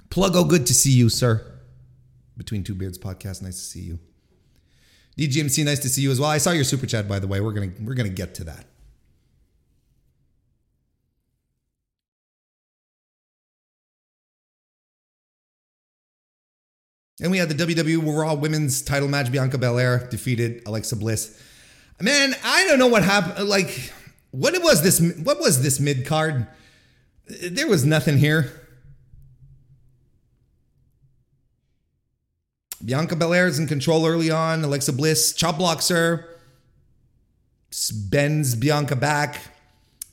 Pluggo, good to see you, sir. Between Two Beards podcast, nice to see you. DGMC, nice to see you as well. I saw your super chat, by the way. We're gonna we're gonna get to that. And we had the WWE Raw Women's Title match. Bianca Belair defeated Alexa Bliss. Man, I don't know what happened. Like, what was this? What was this mid card? There was nothing here. Bianca Belair is in control early on. Alexa Bliss chop blocks her, bends Bianca back,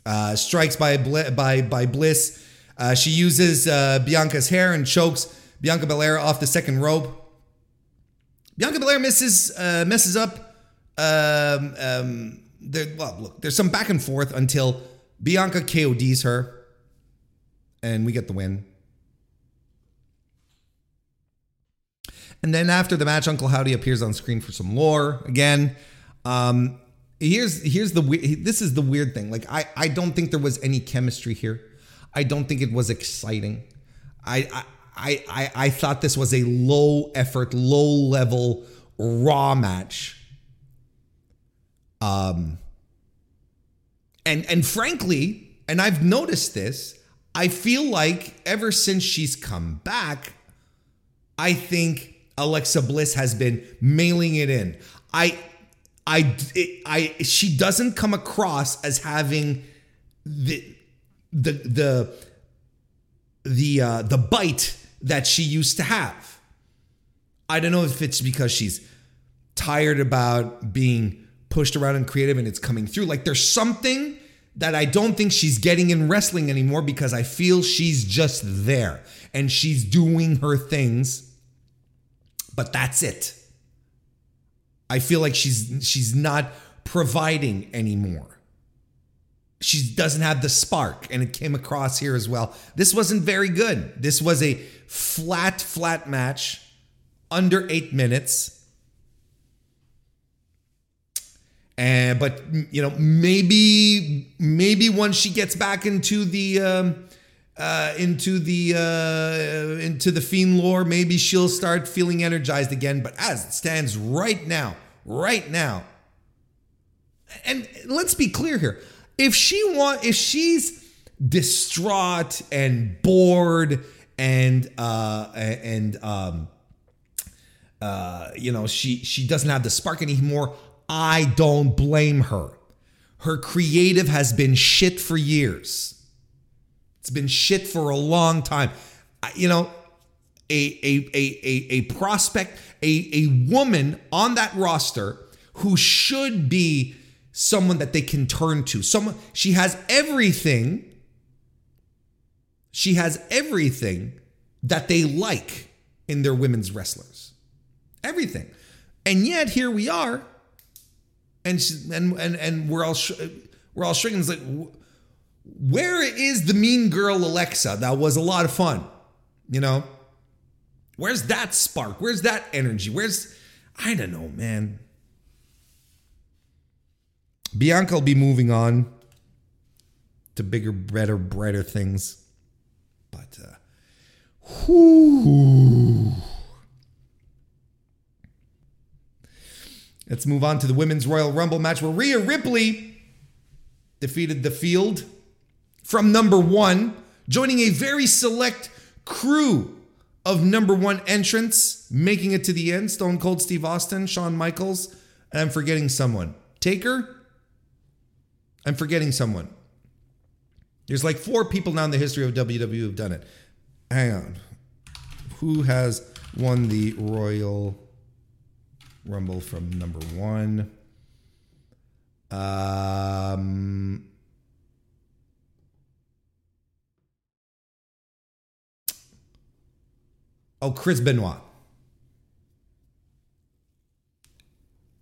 uh, strikes by by by Bliss. Uh, she uses uh, Bianca's hair and chokes Bianca Belair off the second rope. Bianca Belair misses uh, messes up. Um, um, there, well, look, there's some back and forth until Bianca KODs her, and we get the win. And then after the match, Uncle Howdy appears on screen for some lore again. Um, here's here's the this is the weird thing. Like I I don't think there was any chemistry here. I don't think it was exciting. I I I I thought this was a low effort, low level raw match. Um and and frankly, and I've noticed this, I feel like ever since she's come back, I think Alexa Bliss has been mailing it in. I I I she doesn't come across as having the the the the uh, the bite that she used to have. I don't know if it's because she's tired about being pushed around and creative and it's coming through. Like there's something that I don't think she's getting in wrestling anymore because I feel she's just there and she's doing her things, but that's it. I feel like she's she's not providing anymore. She doesn't have the spark, and it came across here as well. This wasn't very good. This was a flat, flat match, under eight minutes. And but you know maybe maybe once she gets back into the um, uh, into the uh, into the fiend lore, maybe she'll start feeling energized again. But as it stands right now, right now, and let's be clear here: if she want, if she's distraught and bored and uh, and um, uh, you know she she doesn't have the spark anymore I don't blame her. Her creative has been shit for years. It's been shit for a long time. You know, a a a a, a prospect, a, a woman on that roster who should be someone that they can turn to. Someone she has everything. She has everything that they like in their women's wrestlers. Everything. And yet here we are and she, and and and we're all we're all shrinking. It's like, where is the mean girl Alexa? That was a lot of fun, you know. Where's that spark? Where's that energy? Where's I don't know, man. Bianca will be moving on to bigger, better, brighter things, but uh, whoo. Let's move on to the Women's Royal Rumble match where Rhea Ripley defeated the field from number one, joining a very select crew of number one entrants, making it to the end. Stone Cold Steve Austin, Shawn Michaels, and I'm forgetting someone. Taker? I'm forgetting someone. There's like four people now in the history of WWE who've done it. Hang on. Who has won the Royal Rumble from number one. Um, oh, Chris Benoit.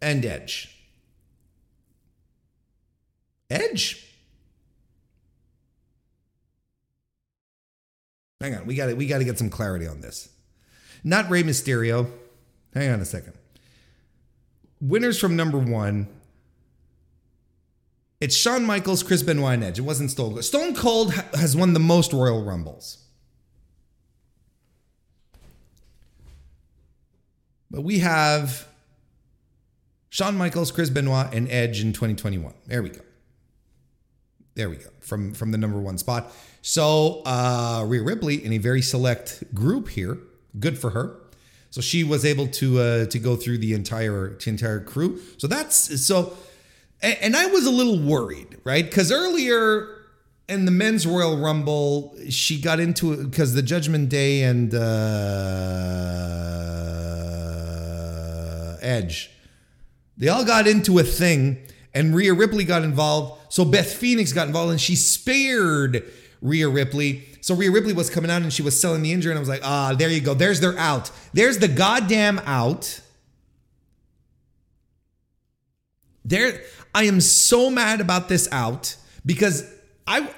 And Edge. Edge? Hang on, we got we got to get some clarity on this. Not Rey Mysterio. Hang on a second winners from number one. It's Shawn Michaels, Chris Benoit, and Edge. It wasn't Stone Cold. Stone Cold has won the most Royal Rumbles. But we have Shawn Michaels, Chris Benoit, and Edge in 2021. There we go. There we go. From from the number one spot. So uh Rhea Ripley in a very select group here. Good for her. So she was able to uh, to go through the entire entire crew. So that's so, and, and I was a little worried, right? Because earlier in the men's Royal Rumble, she got into it because the Judgment Day and uh, Edge, they all got into a thing, and Rhea Ripley got involved. So Beth Phoenix got involved, and she spared Rhea Ripley so Rhea Ripley was coming out and she was selling the injury, and I was like, ah, there you go. There's their out. There's the goddamn out. There, I am so mad about this out because I,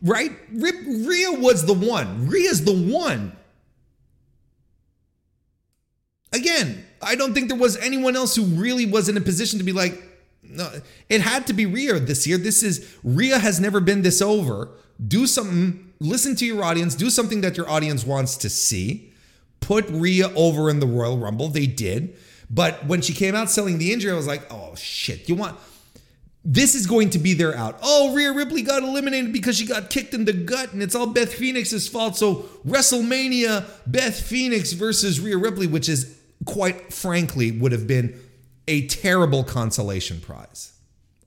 right? Rhea was the one. Rhea's the one Again, I don't think there was anyone else who really was in a position to be like, no, it had to be Rhea this year. This is Rhea has never been this over. Do something, listen to your audience, do something that your audience wants to see. Put Rhea over in the Royal Rumble. They did. But when she came out selling the injury, I was like, oh shit, you want this is going to be their out. Oh, Rhea Ripley got eliminated because she got kicked in the gut, and it's all Beth Phoenix's fault. So WrestleMania, Beth Phoenix versus Rhea Ripley, which is quite frankly would have been a terrible consolation prize.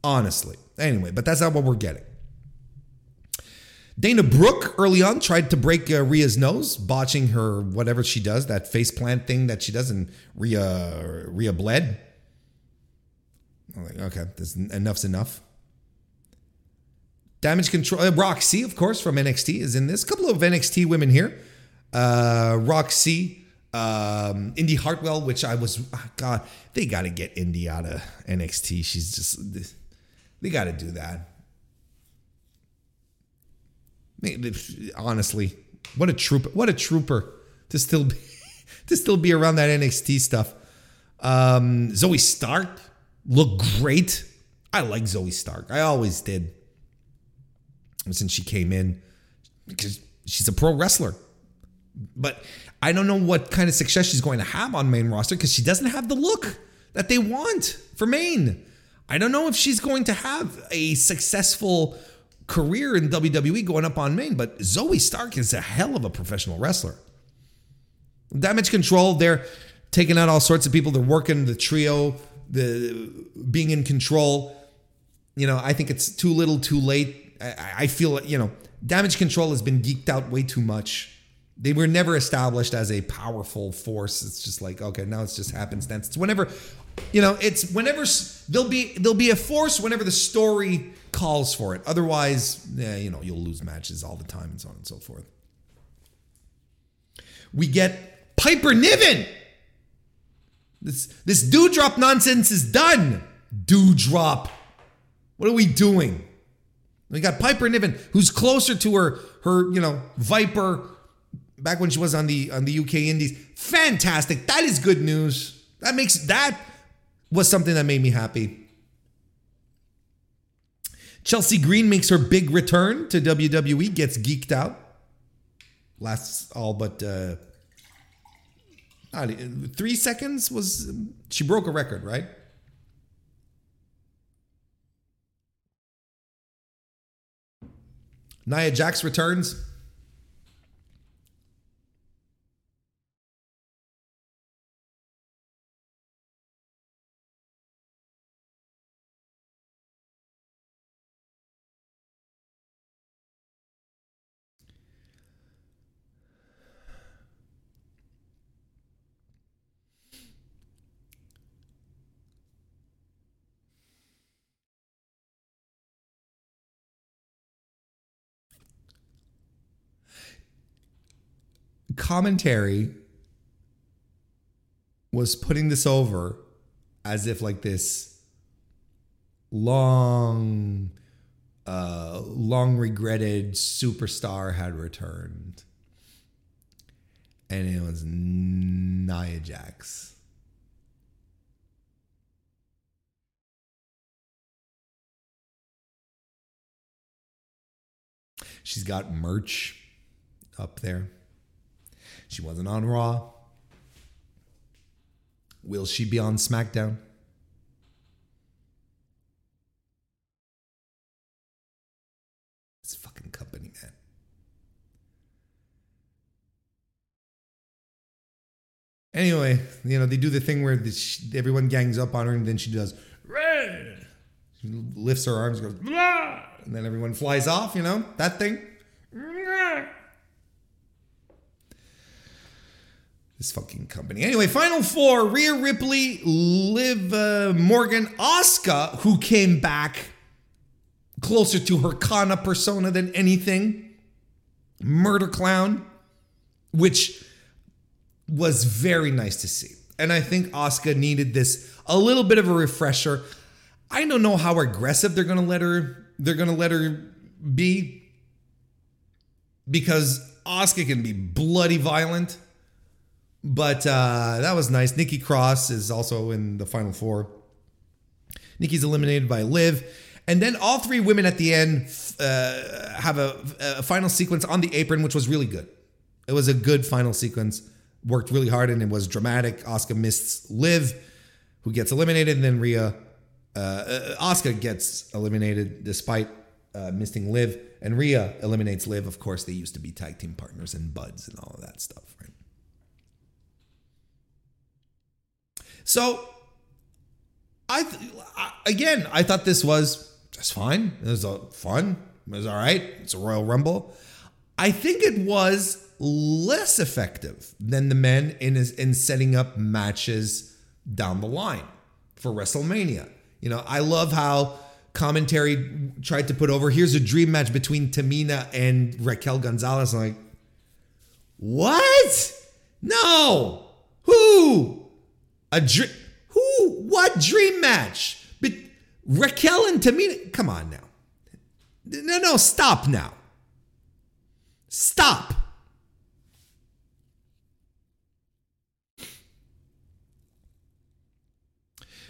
Honestly. Anyway, but that's not what we're getting. Dana Brooke early on tried to break uh, Rhea's nose, botching her whatever she does, that face plant thing that she does, and Rhea Rhea bled. I'm like, okay, this, enough's enough. Damage control. Uh, Roxy, of course, from NXT is in this. A couple of NXT women here. Uh, Roxy, um, Indi Hartwell, which I was, oh God, they got to get Indi out of NXT. She's just, they got to do that. Honestly, what a trooper! What a trooper to still be to still be around that NXT stuff. Um, Zoey Stark looked great. I like Zoey Stark. I always did. Since she came in, because she's a pro wrestler. But I don't know what kind of success she's going to have on main roster because she doesn't have the look that they want for main. I don't know if she's going to have a successful career in WWE going up on main, but Zoey Stark is a hell of a professional wrestler. Damage control, they're taking out all sorts of people. They're working the trio, the being in control. You know, I think it's too little, too late. I, I feel, you know, damage control has been geeked out way too much. They were never established as a powerful force. It's just like, okay, now it's just happenstance. It's whenever, you know, it's whenever there'll be there'll be a force whenever the story calls for it. Otherwise, you know, you'll lose matches all the time and so on and so forth. We get Piper Niven. This this Doudrop nonsense is done. Doudrop. What are we doing? We got Piper Niven, who's closer to her her you know Viper back when she was on the on the UK Indies. Fantastic. That is good news. That makes that was something that made me happy. Chelsea Green makes her big return to WWE, gets geeked out. Lasts all but uh, three seconds was she broke a record, right? Nia Jax returns. Commentary was putting this over as if like this long uh long regretted superstar had returned. And it was Nia Jax. She's got merch up there she wasn't on Raw. Will she be on SmackDown? This fucking company, man. Anyway, you know, they do the thing where everyone gangs up on her and then she does, Red! She lifts her arms, goes, Blah! and then everyone flies off, you know, that thing. This fucking company. Anyway, final four Rhea Ripley, Liv uh, Morgan, Asuka, who came back closer to her Kana persona than anything. Murder Clown, which was very nice to see. And I think Asuka needed this a little bit of a refresher. I don't know how aggressive they're gonna let her they're gonna let her be because Asuka can be bloody violent but uh, that was nice. Nikki Cross is also in the final four. Nikki's eliminated by Liv. And then all three women at the end uh, have a, a final sequence on the apron, which was really good. It was a good final sequence. Worked really hard and it was dramatic. Asuka missed Liv, who gets eliminated, and then Rhea, uh, Asuka gets eliminated despite uh, missing Liv, and Rhea eliminates Liv. Of course, they used to be tag team partners and buds and all of that stuff, right? So, I again, I thought this was just fine. It was a fun. It was all right. It's a Royal Rumble. I think it was less effective than the men in in setting up matches down the line for WrestleMania. You know, I love how commentary tried to put over here's a dream match between Tamina and Raquel Gonzalez. I'm like, what? No. Who? A dream? Who? What dream match? But Raquel and Tamina? Come on now. No, no, stop now. Stop.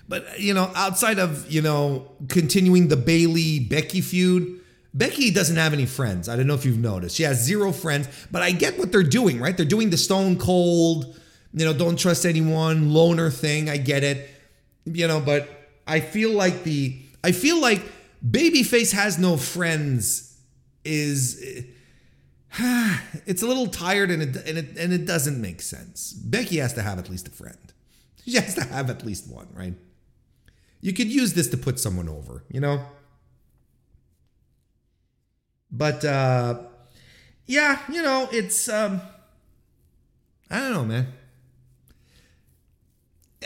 But you know, outside of you know continuing the Bayley Becky feud, Becky doesn't have any friends. I don't know if you've noticed. She has zero friends. But I get what they're doing, right? They're doing the Stone Cold, you know, don't trust anyone, loner thing. I get it, you know. But I feel like the I feel like Babyface has no friends is it's a little tired and it, and it and it doesn't make sense. Becky has to have at least a friend. She has to have at least one, right? You could use this to put someone over, you know? But uh yeah, you know, it's um I don't know, man.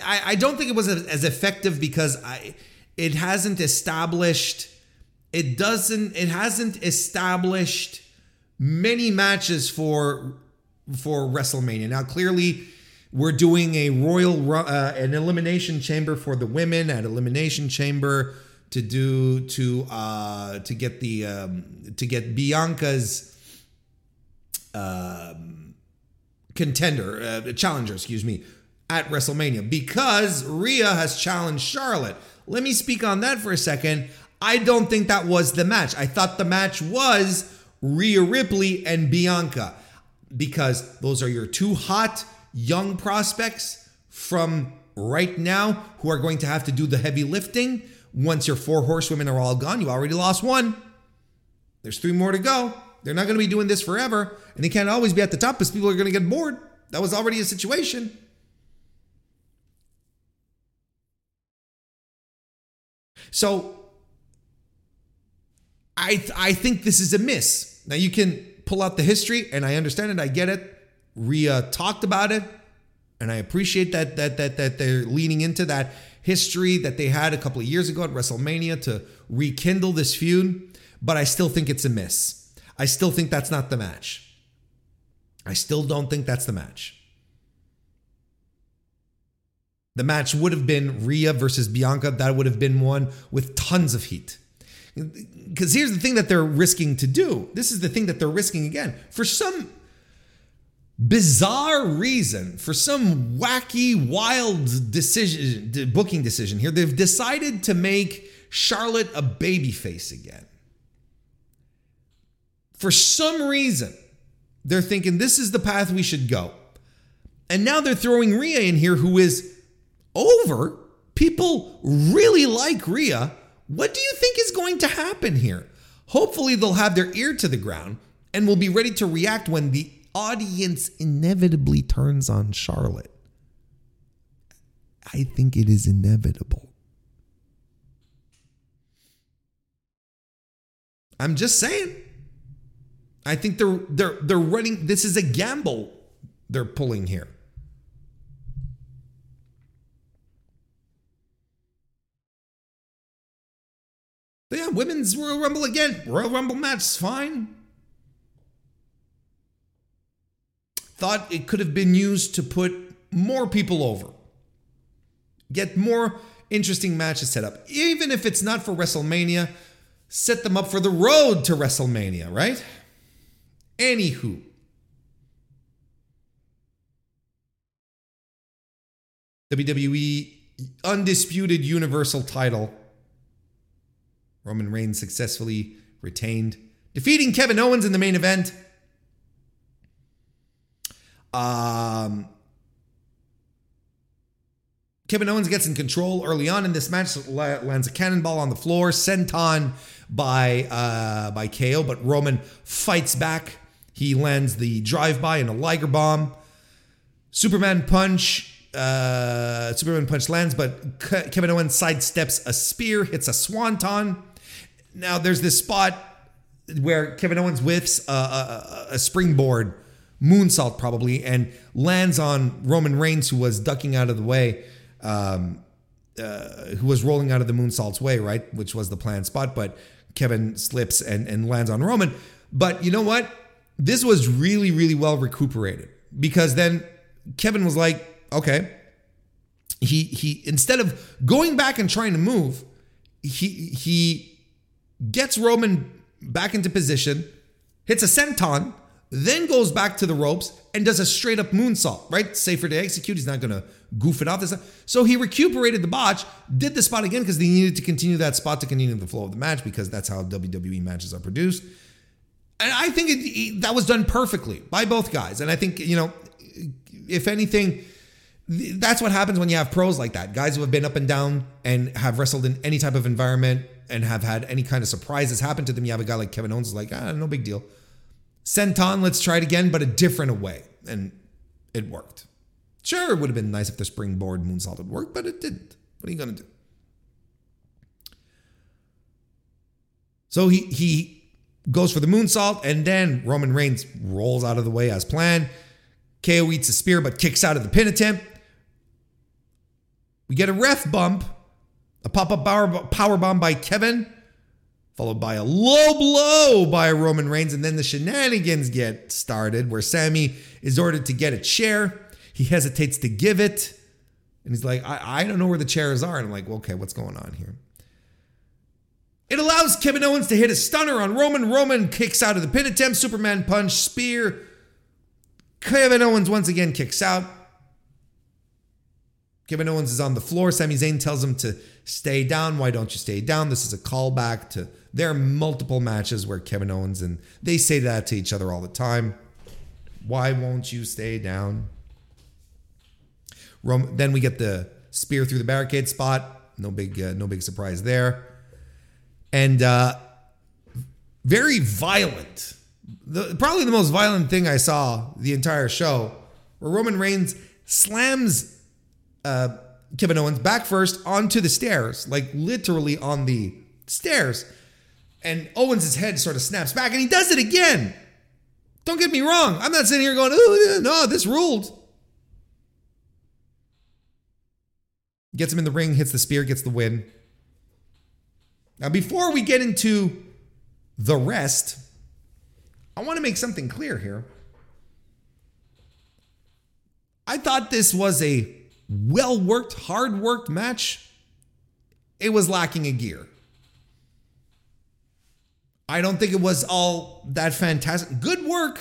I, I don't think it was as effective because I it hasn't established it doesn't it hasn't established many matches for for WrestleMania. Now clearly we're doing a royal uh, an elimination chamber for the women at elimination chamber to do to uh to get the um to get Bianca's um contender uh, challenger excuse me at WrestleMania because Rhea has challenged Charlotte. Let me speak on that for a second. I don't think that was the match. I thought the match was Rhea Ripley and Bianca because those are your two hot young prospects from right now who are going to have to do the heavy lifting. Once your four horsewomen are all gone, you already lost one. There's three more to go. They're not going to be doing this forever, and they can't always be at the top because people are going to get bored. That was already a situation. So I I think this is a miss. Now you can pull out the history, and I understand it. I get it. Rhea talked about it, and I appreciate that that that that they're leaning into that history that they had a couple of years ago at WrestleMania to rekindle this feud. But I still think it's a miss. I still think that's not the match. I still don't think that's the match. The match would have been Rhea versus Bianca. That would have been one with tons of heat. Because here's the thing that they're risking to do. This is the thing that they're risking again. For some bizarre reason, for some wacky, wild decision, booking decision here, they've decided to make Charlotte a babyface again. For some reason, they're thinking this is the path we should go. And now they're throwing Rhea in here, who is over. People really like Rhea. What do you think is going to happen here? Hopefully, they'll have their ear to the ground and will be ready to react when the audience inevitably turns on Charlotte. I think it is inevitable. I'm just saying. I think they're they're they're running this is a gamble they're pulling here. But yeah, women's Royal Rumble again. Royal Rumble match, fine. Thought it could have been used to put more people over. Get more interesting matches set up. Even if it's not for WrestleMania, set them up for the road to WrestleMania, right? Anywho. WWE undisputed Universal title. Roman Reigns successfully retained, defeating Kevin Owens in the main event. Um, Kevin Owens gets in control early on in this match, lands a cannonball on the floor, senton by uh, by KO, but Roman fights back. He lands the drive by and a Liger bomb. Superman punch. Uh, Superman punch lands, but Kevin Owens sidesteps a spear, hits a swanton. Now there's this spot where Kevin Owens whiffs a, a, a springboard moonsault probably and lands on Roman Reigns, who was ducking out of the way um, uh, who was rolling out of the moonsault's way, right? Which was the planned spot, but Kevin slips and, and lands on Roman. But you know what? This was really, really well recuperated because then Kevin was like, okay. He he instead of going back and trying to move, he he gets Roman back into position, hits a senton, then goes back to the ropes and does a straight up moonsault, right? Safer to execute. He's not going to goof it off. This time. so he recuperated the botch, did the spot again because they needed to continue that spot to continue the flow of the match because that's how WWE matches are produced. And I think it, that was done perfectly by both guys. And I think, you know, if anything, that's what happens when you have pros like that. Guys who have been up and down and have wrestled in any type of environment and have had any kind of surprises happen to them. You have a guy like Kevin Owens, like, ah, no big deal. Senton, let's try it again, but a different way. And it worked. Sure, it would have been nice if the springboard moonsault had worked, but it didn't. What are you going to do? So he he goes for the moonsault, and then Roman Reigns rolls out of the way as planned. KO eats a spear, but kicks out of the pin attempt. We get a ref bump, a pop-up power, power bomb by Kevin, followed by a low blow by Roman Reigns, and then the shenanigans get started, where Sami is ordered to get a chair. He hesitates to give it. And he's like, I, I don't know where the chairs are. And I'm like, well, okay, what's going on here? It allows Kevin Owens to hit a stunner on Roman. Roman kicks out of the pin attempt. Superman punch, spear. Kevin Owens once again kicks out. Kevin Owens is on the floor. Sami Zayn tells him to stay down. Why don't you stay down? This is a callback to there are multiple matches where Kevin Owens and they say that to each other all the time. Why won't you stay down? Rome, then we get the spear through the barricade spot. No big, uh, no big surprise there. And uh, very violent. The, probably the most violent thing I saw the entire show, where Roman Reigns slams uh, Kevin Owens back first onto the stairs, like literally on the stairs. And Owens' head sort of snaps back, and he does it again. Don't get me wrong. I'm not sitting here going, oh, no, this ruled. Gets him in the ring, hits the spear, gets the win. Now, before we get into the rest, I want to make something clear here. I thought this was a well worked, hard worked match. It was lacking a gear. I don't think it was all that fantastic. Good work,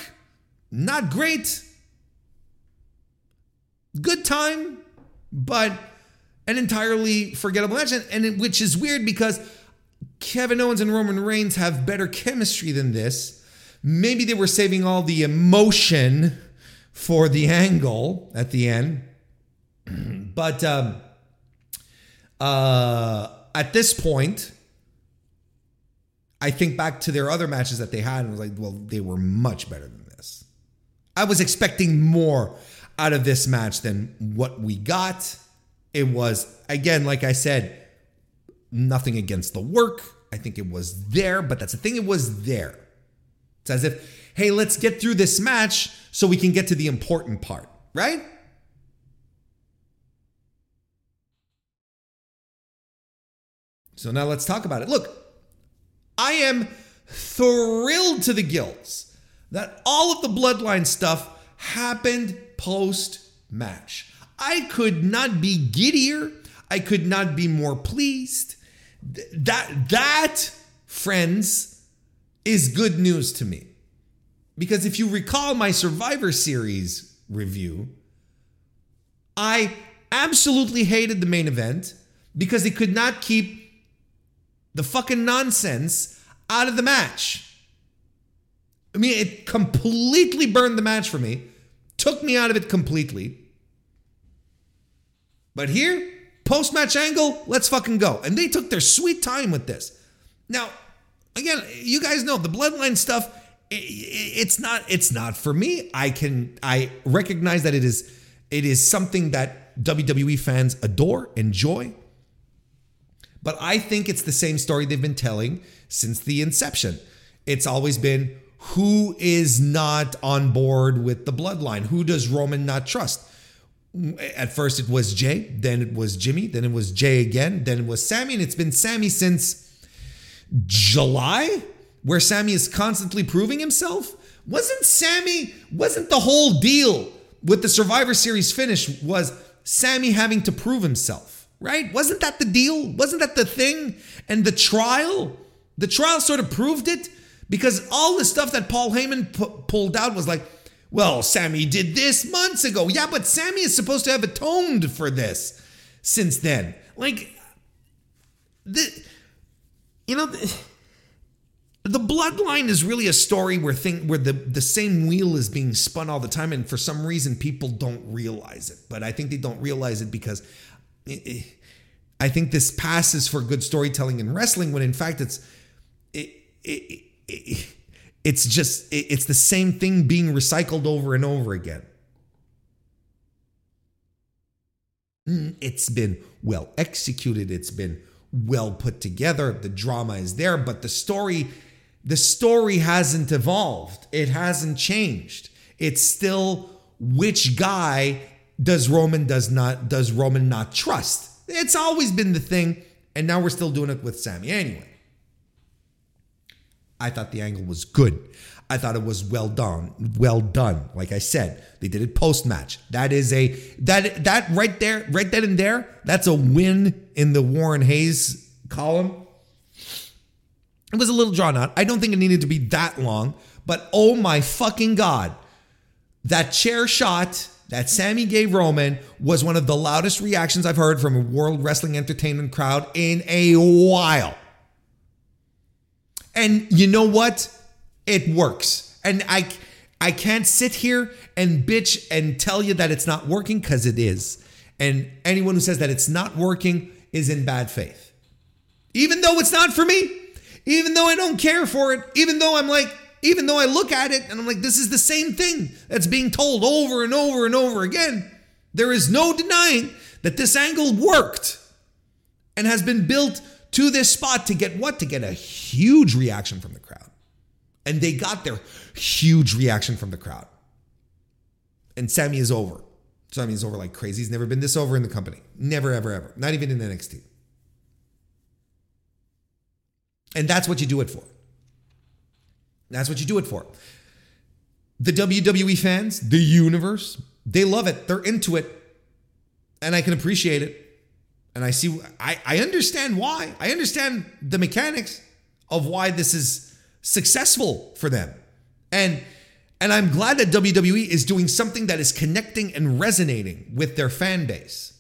not great. Good time, but an entirely forgettable match, and, it, which is weird because Kevin Owens and Roman Reigns have better chemistry than this. Maybe they were saving all the emotion for the angle at the end, but um, uh, at this point, I think back to their other matches that they had and was like, well, they were much better than this. I was expecting more out of this match than what we got. It was, again, like I said, nothing against the work. I think it was there, but that's the thing, it was there. It's as if, hey, let's get through this match so we can get to the important part, right? So now let's talk about it. Look, I am thrilled to the gills that all of the bloodline stuff happened post match. I could not be giddier. I could not be more pleased. That that friends is good news to me. Because if you recall my Survivor series review, I absolutely hated the main event because they could not keep the fucking nonsense out of the match. I mean, it completely burned the match for me, took me out of it completely. But here, post match angle, let's fucking go. And they took their sweet time with this. Now, again, you guys know the bloodline stuff. It's not. It's not for me. I can. I recognize that it is. It is something that WWE fans adore, enjoy. But I think it's the same story they've been telling since the inception. It's always been who is not on board with the bloodline? Who does Roman not trust? At first it was Jey, then it was Jimmy, then it was Jey again, then it was Sami, and it's been Sami since July, where Sami is constantly proving himself. Wasn't Sami, wasn't the whole deal with the Survivor Series finish was Sami having to prove himself, right? Wasn't that the deal? Wasn't that the thing? And the trial, the trial sort of proved it because all the stuff that Paul Heyman pu- pulled out was like, well, Sami did this months ago. Yeah, but Sami is supposed to have atoned for this since then. Like, the, you know, the, the bloodline is really a story where thing where the the same wheel is being spun all the time, and for some reason people don't realize it. But I think they don't realize it because I think this passes for good storytelling in wrestling, when in fact it's it, it, it it's just it's the same thing being recycled over and over again. Mm, it's been well executed. It's been well put together. The drama is there, but the story the story hasn't evolved. It hasn't changed. It's still which guy does Roman does not does Roman not trust? It's always been the thing, and now we're still doing it with Sami Anyway, I thought the angle was good. I thought it was well done. Well done. Like I said, they did it post match. That is a that that right there, right then and there, that's a win in the Warren Hayes column. It was a little drawn out. I don't think it needed to be that long, but oh my fucking god. That chair shot that Sami gave Roman was one of the loudest reactions I've heard from a World Wrestling Entertainment crowd in a while. And you know what? It works. And I I can't sit here and bitch and tell you that it's not working cuz it is. And anyone who says that it's not working is in bad faith. Even though it's not for me, even though I don't care for it, even though I'm like even though I look at it and I'm like this is the same thing that's being told over and over and over again, there is no denying that this angle worked and has been built to this spot to get what? To get a huge reaction from the crowd. And they got their huge reaction from the crowd. And Sami is over. Sami is over like crazy. He's never been this over in the company. Never, ever, ever. Not even in NXT. And that's what you do it for. That's what you do it for. The WWE fans, the universe, they love it. They're into it. And I can appreciate it. And I see, I, I understand why. I understand the mechanics of why this is successful for them. And and I'm glad that WWE is doing something that is connecting and resonating with their fan base.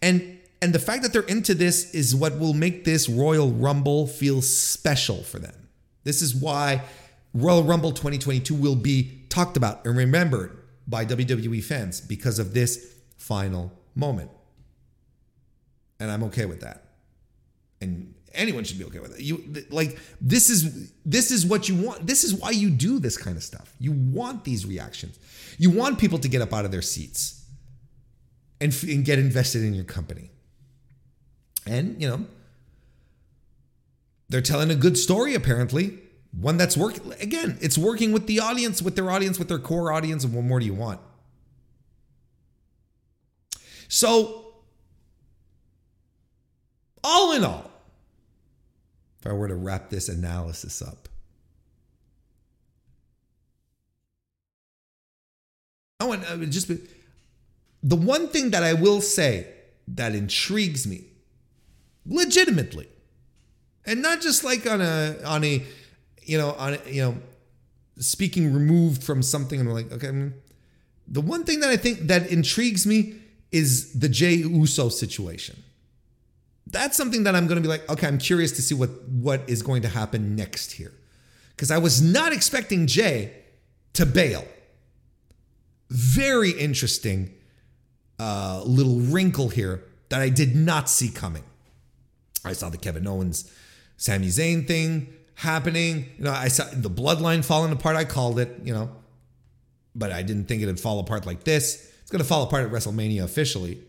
And and the fact that they're into this is what will make this Royal Rumble feel special for them. This is why Royal Rumble 2022 will be talked about and remembered by WWE fans because of this final moment. And I'm okay with that. And anyone should be okay with it. You like this is this is what you want. This is why you do this kind of stuff. You want these reactions. You want people to get up out of their seats and, and get invested in your company. And, you know, they're telling a good story apparently. One that's working again it's working with the audience with their audience with their core audience and what more do you want? So all in all if i were to wrap this analysis up and uh, just the one thing that i will say that intrigues me legitimately and not just like on a on a you know, on you know, speaking removed from something, and like, okay. mm. The one thing that I think that intrigues me is the Jey Uso situation. That's something that I'm going to be like, okay, I'm curious to see what what is going to happen next here, because I was not expecting Jey to bail. Very interesting uh, little wrinkle here that I did not see coming. I saw the Kevin Owens, Sami Zayn thing happening. You know, I saw the bloodline falling apart. I called it, you know, but I didn't think it'd fall apart like this. It's going to fall apart at WrestleMania officially.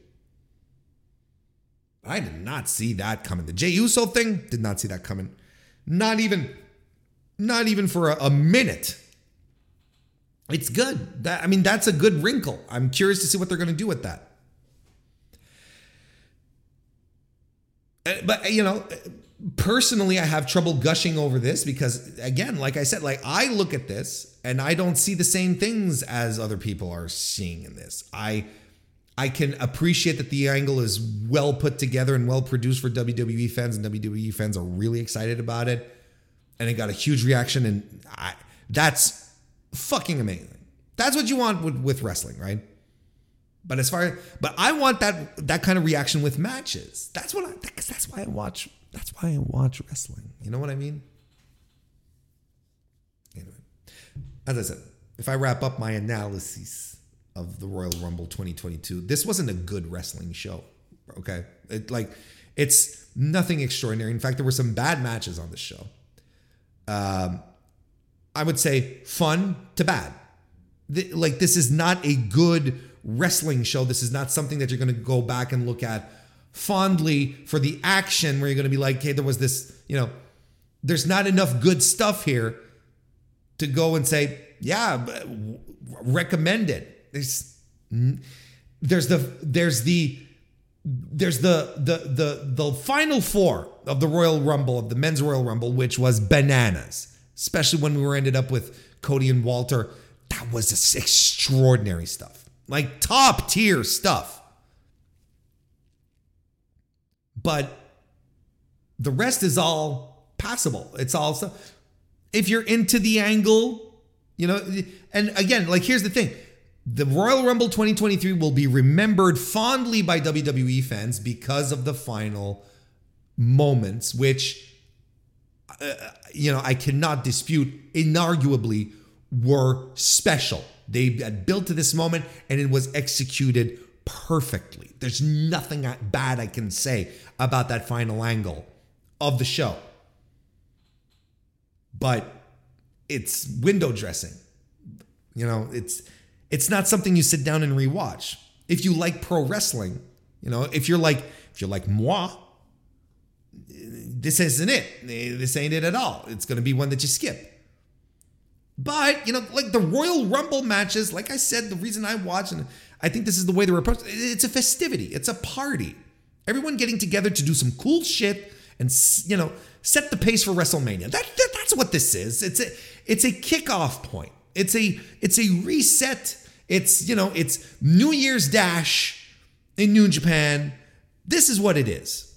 I did not see that coming. The Jey Uso thing, did not see that coming. Not even, not even for a, a minute. It's good. That I mean, that's a good wrinkle. I'm curious to see what they're going to do with that. Uh, but uh, you know, uh, personally, I have trouble gushing over this because, again, like I said, like I look at this and I don't see the same things as other people are seeing in this. I I can appreciate that the angle is well put together and well produced for WWE fans, and WWE fans are really excited about it. And it got a huge reaction, and I, that's fucking amazing. That's what you want with, with wrestling, right? But as far, but I want that that kind of reaction with matches. That's what I. Because that's why I watch. That's why I watch wrestling. You know what I mean? Anyway, as I said, if I wrap up my analysis of the Royal Rumble 2022, this wasn't a good wrestling show. Okay, it like it's nothing extraordinary. In fact, there were some bad matches on the show. Um, I would say fun to bad. Th- like this is not a good wrestling show. This is not something that you're going to go back and look at fondly for the action where you're going to be like, hey, there was this, you know, there's not enough good stuff here to go and say, yeah, recommend it. There's there's the there's the there's the the the the final four of the Royal Rumble of the Men's Royal Rumble, which was bananas, especially when we were ended up with Cody and Walter. That was extraordinary stuff, like top tier stuff. But the rest is all passable. It's all stuff. If you're into the angle, you know, and again, like here's the thing. The Royal Rumble 2023 will be remembered fondly by WWE fans because of the final moments, which, uh, you know, I cannot dispute, inarguably were special. They had built to this moment and it was executed perfectly. There's nothing bad I can say about that final angle of the show. But it's window dressing. You know, it's it's not something you sit down and rewatch. If you like pro wrestling, you know, if you're like if you're like moi, this isn't it. This ain't it at all. It's going to be one that you skip. But, you know, like the Royal Rumble matches, like I said, the reason I watch and I think this is the way they're approached, it's a festivity, it's a party. Everyone getting together to do some cool shit and, you know, set the pace for WrestleMania. That, that that's what this is. It's a it's a kickoff point. It's a it's a reset. It's, you know, it's New Year's Dash in New Japan. This is what it is.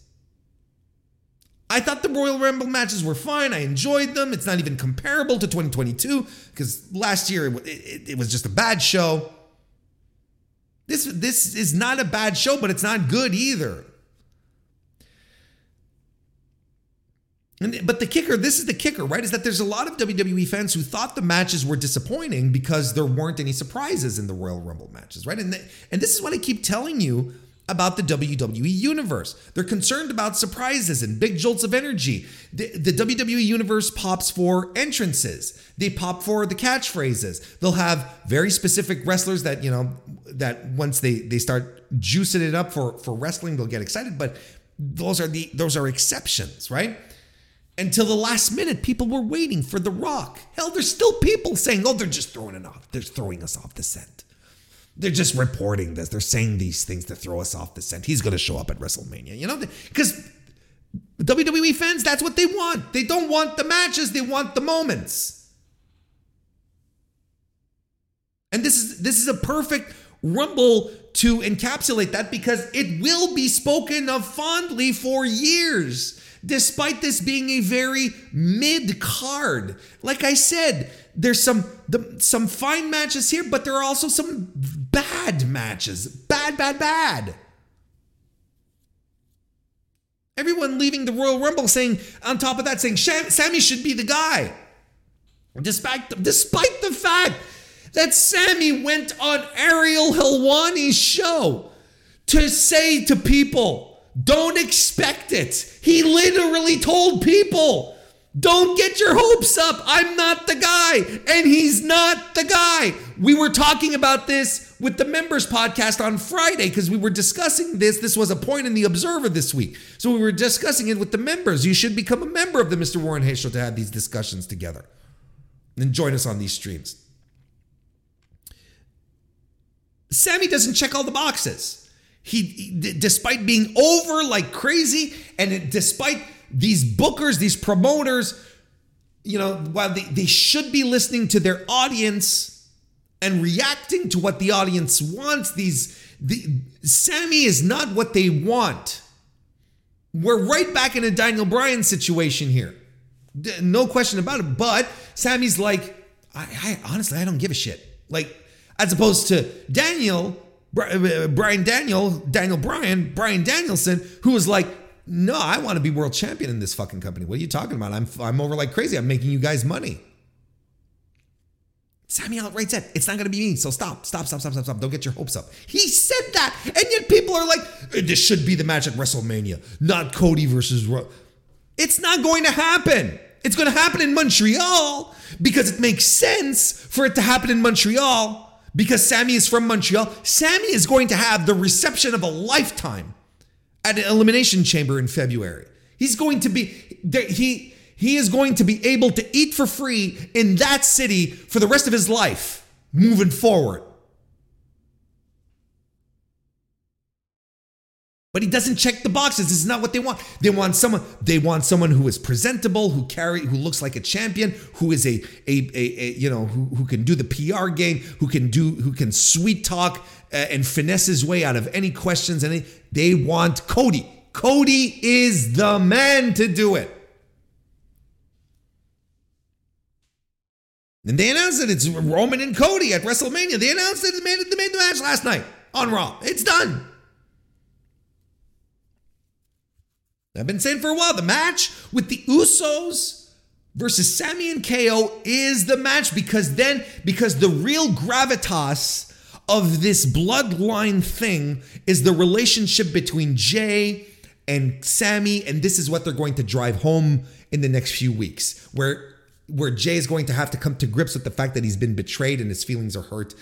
I thought the Royal Rumble matches were fine. I enjoyed them. It's not even comparable to 2022 because last year it, it, it, was just a bad show. This this is not a bad show, but it's not good either. And, but the kicker, this is the kicker, right? Is that there's a lot of WWE fans who thought the matches were disappointing because there weren't any surprises in the Royal Rumble matches, right? And and this is what I keep telling you about the WWE universe. They're concerned about surprises and big jolts of energy. The, the, WWE universe pops for entrances. They pop for the catchphrases. They'll have very specific wrestlers that, you know, that once they they start juicing it up for for wrestling, they'll get excited, but those are the those are exceptions, right? Until the last minute, people were waiting for The Rock. Hell, there's still people saying, "Oh, they're just throwing it off. They're throwing us off the scent." They're just reporting this. They're saying these things to throw us off the scent. He's going to show up at WrestleMania, you know, because WWE fans, that's what they want. They don't want the matches, they want the moments. And this is this is a perfect rumble to encapsulate that because it will be spoken of fondly for years despite this being a very mid card. Like I said, there's some the, some fine matches here, but there are also some bad matches. Bad, bad, bad. Everyone leaving the Royal Rumble saying, on top of that, saying Sami should be the guy. Despite the, despite the fact that Sami went on Ariel Helwani's show to say to people, don't expect it. He literally told people, don't get your hopes up. I'm not the guy. And he's not the guy. We were talking about this with the members podcast on Friday because we were discussing this. This was a point in the Observer this week. So we were discussing it with the members. You should become a member of the Mr. Warren Hayes Show to have these discussions together. And join us on these streams. Sami doesn't check all the boxes. He, he despite being over like crazy, and despite these bookers, these promoters, you know, while they, they should be listening to their audience and reacting to what the audience wants, these the Sami is not what they want. We're right back in a Daniel Bryan situation here. No question about it. But Sami's like, I, I honestly, I don't give a shit. Like, as opposed to Daniel, uh, Brian Daniel, Daniel Bryan, Bryan Danielson, who was like, no, I want to be world champion in this fucking company. What are you talking about? I'm I'm over like crazy. I'm making you guys money. Sami outright said, it's not going to be me. So stop, stop, stop, stop, stop, stop. Don't get your hopes up. He said that. And yet people are like, uh, this should be the match at WrestleMania, not Cody versus. Ro-. It's not going to happen. It's going to happen in Montreal because it makes sense for it to happen in Montreal because Sami is from Montreal. Sami is going to have the reception of a lifetime at an elimination chamber in February. He's going to be he he is going to be able to eat for free in that city for the rest of his life moving forward. But he doesn't check the boxes. This is not what they want. They want someone. They want someone who is presentable, who carry, who looks like a champion, who is a a, a, a you know who, who can do the PR game, who can do who can sweet talk uh, and finesse his way out of any questions. And they want Cody. Cody is the man to do it. And they announced that it's Roman and Cody at WrestleMania. They announced that they made, they made the match last night on Raw. It's done. I've been saying for a while the match with the Usos versus Sami and KO is the match because then, because the real gravitas of this bloodline thing is the relationship between Jey and Sami, and this is what they're going to drive home in the next few weeks, where where Jey is going to have to come to grips with the fact that he's been betrayed and his feelings are hurt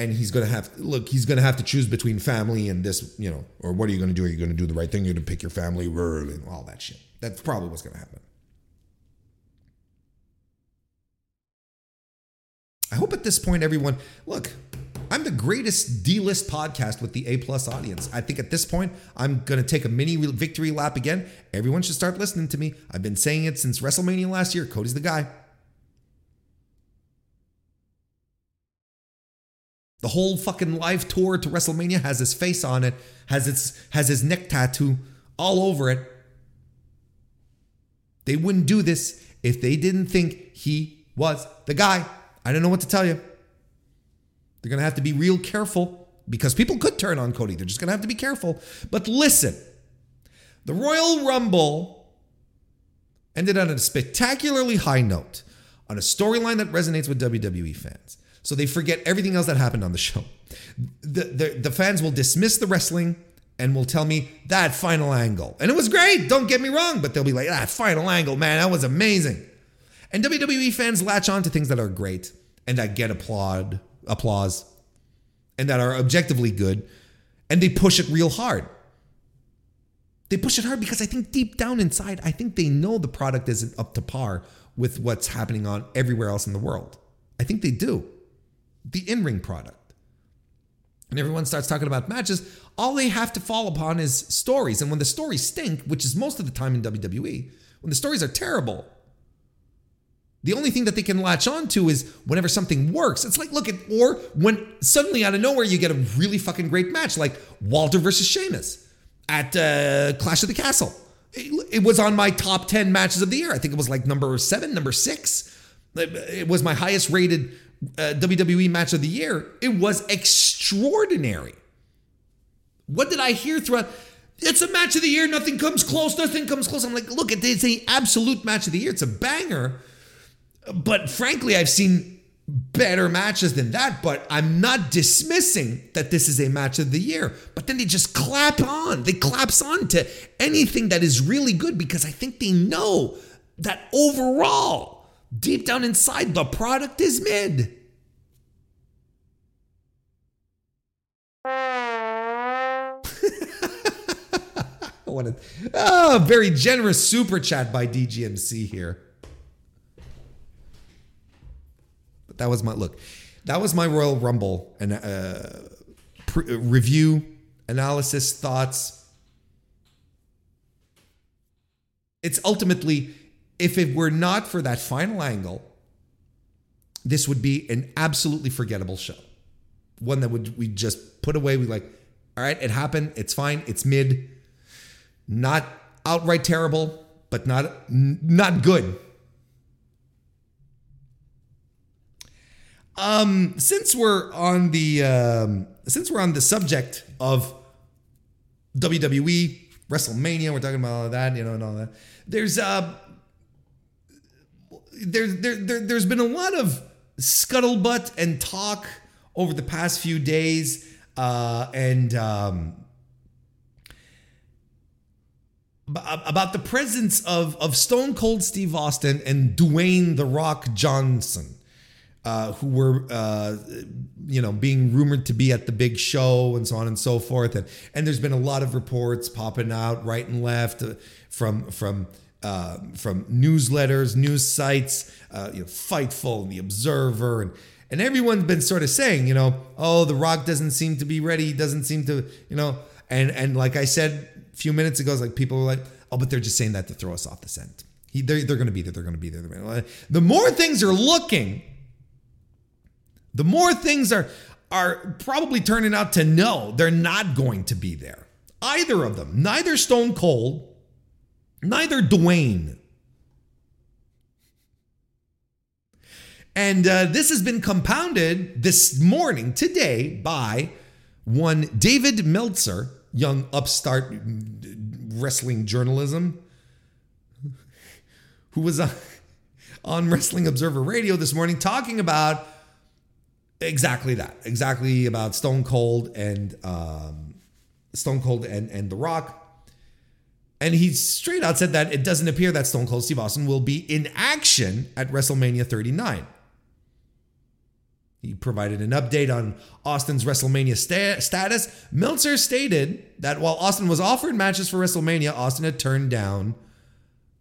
and he's to have look he's to have to choose between family and this you know or what are you to do? Are you to do the right thing? You're to pick your family and all that shit. That's probably what's to happen. I hope at this point everyone look i'm the greatest d-list podcast with the a plus audience. I think at this point i'm to take a mini victory lap again. Everyone should start listening to me. I've been saying it since wrestlemania last year. Cody's the guy The whole fucking live tour to WrestleMania has his face on it, has its has his neck tattoo all over it. They wouldn't do this if they didn't think he was the guy. I don't know what to tell you. They're gonna have to be real careful because people could turn on Cody. They're just gonna have to be careful. But listen, the Royal Rumble ended on a spectacularly high note on a storyline that resonates with WWE fans. So they forget everything else that happened on the show. The, the, the fans will dismiss the wrestling and will tell me that final angle. And it was great, don't get me wrong, but they'll be like, that final angle, man, that was amazing. And WWE fans latch on to things that are great and that get applaud, applause and that are objectively good, and they push it real hard. They push it hard because I think deep down inside, I think they know the product isn't up to par with what's happening on everywhere else in the world. I think they do the in ring product. And everyone starts talking about matches, all they have to fall upon is stories. And when the stories stink, which is most of the time in WWE, when the stories are terrible, the only thing that they can latch on to is whenever something works. It's like, look at, or when suddenly out of nowhere you get a really fucking great match, like Walter versus Sheamus at uh, Clash of the Castle. It, it was on my top 10 matches of the year. I think it was like number seven, number six It was my highest rated uh, WWE match of the year. It was extraordinary. What did I hear throughout? It's a match of the year. Nothing comes close. Nothing comes close. I'm like, look, it's the absolute match of the year. It's a banger. But frankly, I've seen better matches than that. But I'm not dismissing that this is a match of the year. But then they just clap on. They claps on to anything that is really good because I think they know that overall, deep down inside, the product is mid. what a oh, very generous super chat by DGMC here. But that was my look. That was my Royal Rumble and uh, pre- review, analysis, thoughts. It's ultimately, if it were not for that final angle, this would be an absolutely forgettable show. One that would we just put away. We like, all right, it happened. It's fine. It's mid not outright terrible, but not not good. Um, since we're on the um, since we're on the subject of WWE WrestleMania, we're talking about all that, you know, and all that. There's uh, there's there, there there's been a lot of scuttlebutt and talk over the past few days, uh, and um, about the presence of, of Stone Cold Steve Austin and Dwayne The Rock Johnson, uh, who were, uh, you know, being rumored to be at the big show and so on and so forth. And, and there's been a lot of reports popping out right and left uh, from, from, uh, from newsletters, news sites, uh, you know, Fightful and The Observer and, and everyone's been sort of saying, you know, oh, The Rock doesn't seem to be ready, doesn't seem to, you know, and and like I said a few minutes ago, it's like people were like, oh, but they're just saying that to throw us off the scent. He, they're they're going to be there. They're going to be there. The more things are looking, the more things are are probably turning out to no, they're not going to be there. Either of them. Neither Stone Cold, neither Dwayne. And uh, this has been compounded this morning, today, by one David Meltzer, young upstart wrestling journalism, who was on Wrestling Observer Radio this morning talking about exactly that, exactly about Stone Cold and um, Stone Cold and and The Rock. And he straight out said that it doesn't appear that Stone Cold Steve Austin will be in action at WrestleMania 39. He provided an update on Austin's WrestleMania sta- status. Meltzer stated that while Austin was offered matches for WrestleMania, Austin had turned down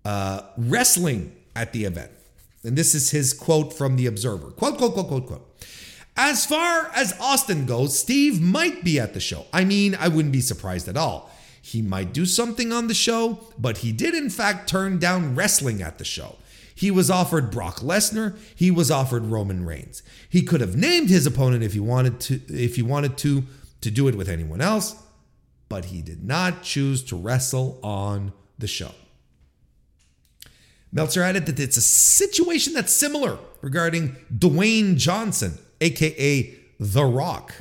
uh, wrestling at the event. And this is his quote from The Observer. Quote, quote, quote, quote, quote. As far as Austin goes, Steve might be at the show. I mean, I wouldn't be surprised at all. He might do something on the show, but he did, in fact, turn down wrestling at the show. He was offered Brock Lesnar. He was offered Roman Reigns. He could have named his opponent if he wanted to, if he wanted to, to do it with anyone else, but he did not choose to wrestle on the show. Meltzer added that it's a situation that's similar regarding Dwayne Johnson, aka The Rock.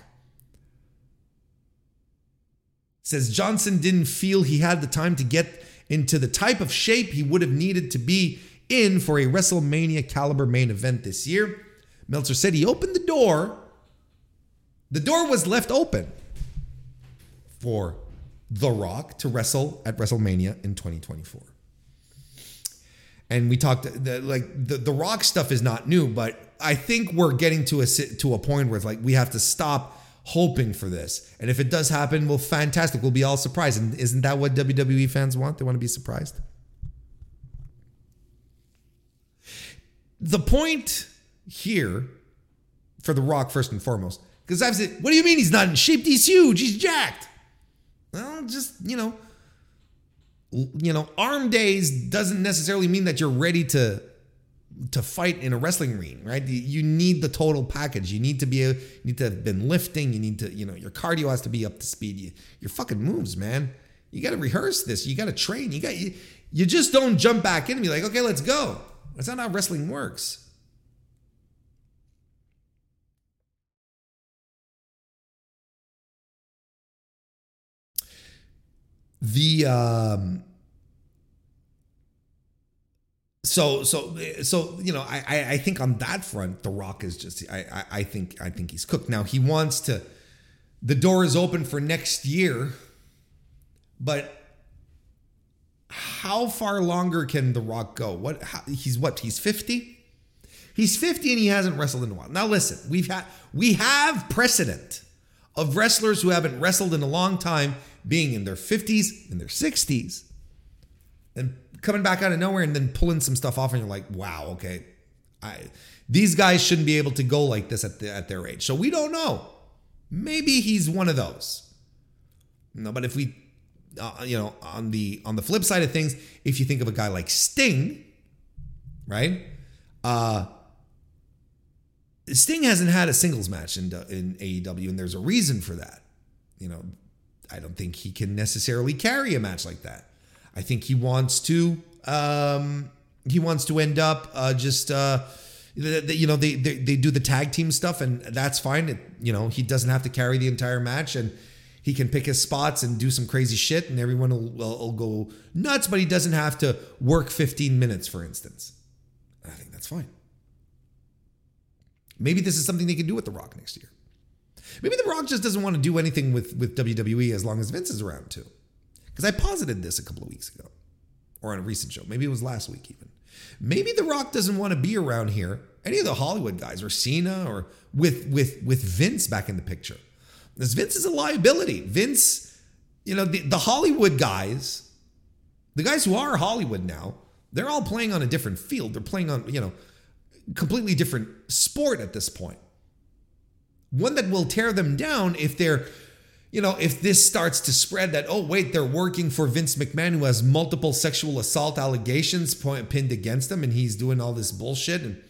Says Johnson didn't feel he had the time to get into the type of shape he would have needed to be in for a WrestleMania caliber main event this year. Meltzer said he opened the door. The door was left open for The Rock to wrestle at WrestleMania in 2024. And we talked the, like the, the Rock stuff is not new, but I think we're getting to a to a point where it's like we have to stop hoping for this. And if it does happen, well, fantastic. We'll be all surprised. And isn't that what WWE fans want? They want to be surprised. The point here for The Rock, first and foremost, because I've said, what do you mean he's not in shape? He's huge. He's jacked. Well, just, you know, you know, arm days doesn't necessarily mean that you're ready to to fight in a wrestling ring, right? You need the total package. You need to be, a, you need to have been lifting. You need to, you know, your cardio has to be up to speed. You, your fucking moves, man. You got to rehearse this. You got to train. You got, you, you just don't jump back in and be like, okay, let's go. That's not how wrestling works. The um, so so so you know I I think on that front the Rock is just I I, think I think he's cooked. Now he wants to the door is open for next year but how far longer can the Rock go? What how, he's what he's 50 he's 50 and he hasn't wrestled in a while. Now listen we've had we have precedent of wrestlers who haven't wrestled in a long time being in their 50s in their 60s and coming back out of nowhere and then pulling some stuff off and you're like, wow, okay. I these guys shouldn't be able to go like this at the, at their age. So we don't know. Maybe he's one of those. No, but if we uh, you know, on the on the flip side of things, if you think of a guy like Sting, right? Uh Sting hasn't had a singles match in in AEW and there's a reason for that. You know, I don't think he can necessarily carry a match like that. I think he wants to um, he wants to end up uh, just uh, you know they, they they do the tag team stuff and that's fine. It, you know he doesn't have to carry the entire match and he can pick his spots and do some crazy shit and everyone will, will, will go nuts. But he doesn't have to work 15 minutes, for instance. I think that's fine. Maybe this is something they can do with The Rock next year. Maybe The Rock just doesn't want to do anything with, with WWE as long as Vince is around too. Because I posited this a couple of weeks ago or on a recent show. Maybe it was last week even. Maybe The Rock doesn't want to be around here, any of the Hollywood guys or Cena or with with with Vince back in the picture. Because Vince is a liability. Vince, you know, the, the Hollywood guys, the guys who are Hollywood now, they're all playing on a different field. They're playing on, you know, completely different sport at this point. One that will tear them down if they're you know, if this starts to spread that, oh, wait, they're working for Vince McMahon who has multiple sexual assault allegations point, pinned against him and he's doing all this bullshit. And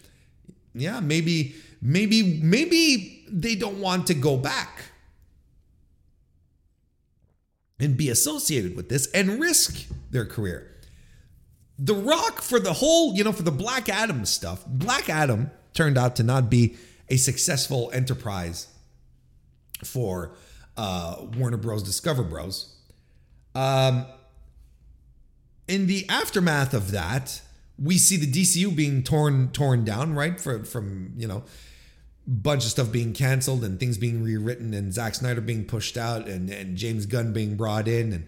yeah, maybe, maybe, maybe they don't want to go back and be associated with this and risk their career. The Rock, for the whole, you know, for the Black Adam stuff, Black Adam turned out to not be a successful enterprise for uh, Warner Bros. Discover Bros. Um, in the aftermath of that, we see the DCU being torn torn down, right? For, from you know, bunch of stuff being canceled and things being rewritten, and Zack Snyder being pushed out, and and James Gunn being brought in, and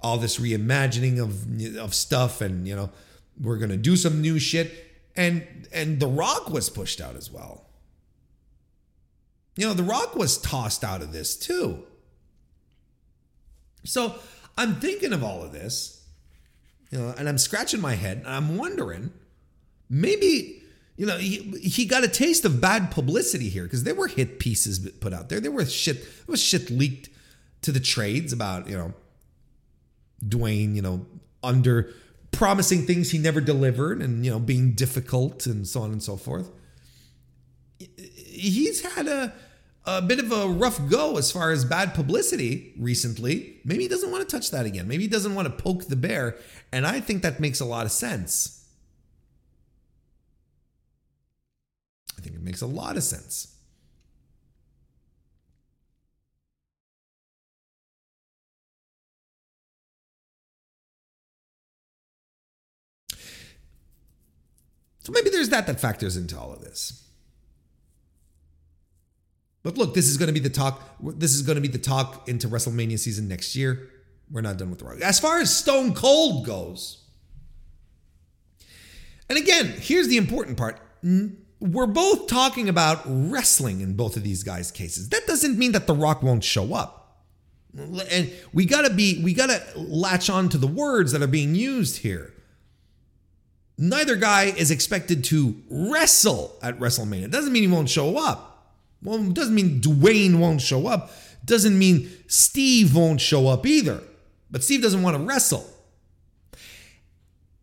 all this reimagining of of stuff, and you know, we're gonna do some new shit, and and The Rock was pushed out as well. You know, The Rock was tossed out of this too. So I'm thinking of all of this, you know, and I'm scratching my head and I'm wondering, maybe, you know, he, he got a taste of bad publicity here because there were hit pieces put out there. There were shit, there was shit leaked to the trades about, you know, Dwayne, you know, under promising things he never delivered and, you know, being difficult and so on and so forth. He's had a, a bit of a rough go as far as bad publicity recently. Maybe he doesn't want to touch that again. Maybe he doesn't want to poke the bear. And I think that makes a lot of sense. I think it makes a lot of sense. So maybe there's that that factors into all of this. But look, this is going to be the talk. This is going to be the talk into WrestleMania season next year. We're not done with the Rock. As far as Stone Cold goes, and again, here's the important part. We're both talking about wrestling in both of these guys' cases. That doesn't mean that The Rock won't show up. And we gotta be, we gotta latch on to the words that are being used here. Neither guy is expected to wrestle at WrestleMania. It doesn't mean he won't show up. Well, doesn't mean Dwayne won't show up. Doesn't mean Steve won't show up either. But Steve doesn't want to wrestle.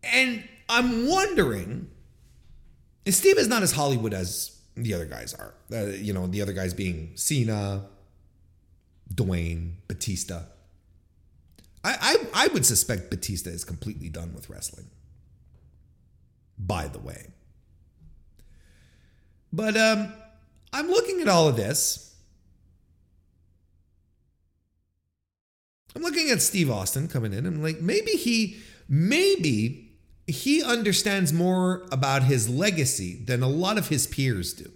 And I'm wondering, Steve is not as Hollywood as the other guys are. Uh, you know, the other guys being Cena, Dwayne, Batista. I, I, I would suspect Batista is completely done with wrestling. By the way. But um, I'm looking at all of this. I'm looking at Steve Austin coming in and like maybe he maybe he understands more about his legacy than a lot of his peers do.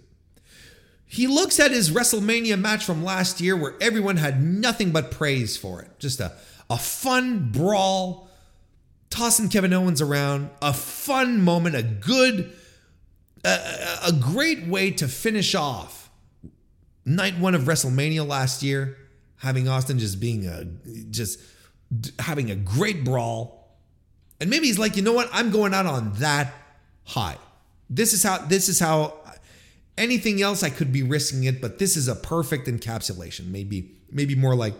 He looks at his WrestleMania match from last year where everyone had nothing but praise for it. Just a, a fun brawl, tossing Kevin Owens around, a fun moment, a good, a, a great way to finish off night one of WrestleMania last year, having Austin just being a, just having a great brawl. And maybe he's like, you know what? I'm going out on that high. This is how, this is how Anything else, I could be risking it, but this is a perfect encapsulation. Maybe, maybe more like,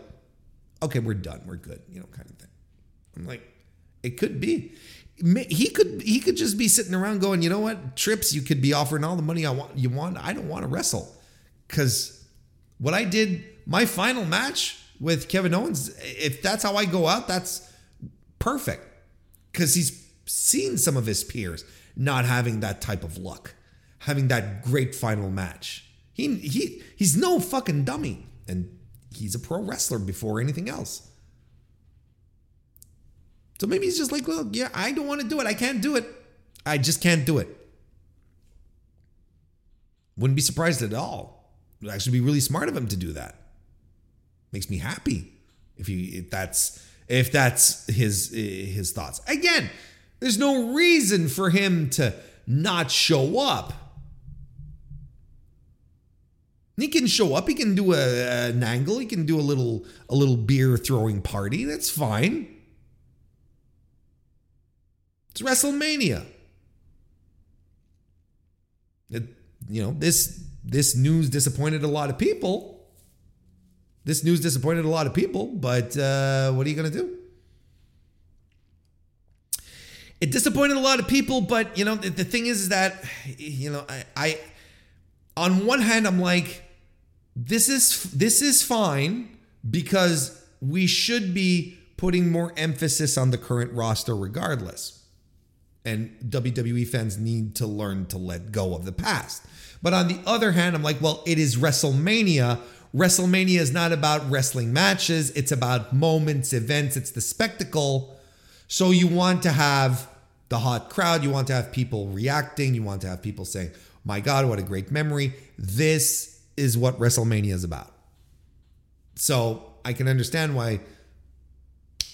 okay, we're done, we're good, you know, kind of thing. I'm like, it could be. He could he could just be sitting around going, you know what, trips, you could be offering all the money I want you want. I don't want to wrestle, because what I did, my final match with Kevin Owens, if that's how I go out, that's perfect, because he's seen some of his peers not having that type of luck having that great final match. He he he's no fucking dummy, and he's a pro wrestler before anything else. So maybe he's just like, well, yeah, I don't want to do it. I can't do it. I just can't do it. Wouldn't be surprised at all. It would actually be really smart of him to do that. Makes me happy if he if that's if that's his his thoughts. Again, there's no reason for him to not show up he can show up. He can do a, an angle. He can do a little a little beer throwing party. That's fine. It's WrestleMania. It, you know this this news disappointed a lot of people. This news disappointed a lot of people, but uh, what are you going to do? It disappointed a lot of people, but you know the, the thing is, is that you know I, I on one hand I'm like this is this is fine because we should be putting more emphasis on the current roster regardless. And WWE fans need to learn to let go of the past. But on the other hand, I'm like, well, it is WrestleMania. WrestleMania is not about wrestling matches, it's about moments, events, it's the spectacle. So you want to have the hot crowd, you want to have people reacting, you want to have people saying, my God, what a great memory. This is what WrestleMania is about. So I can understand why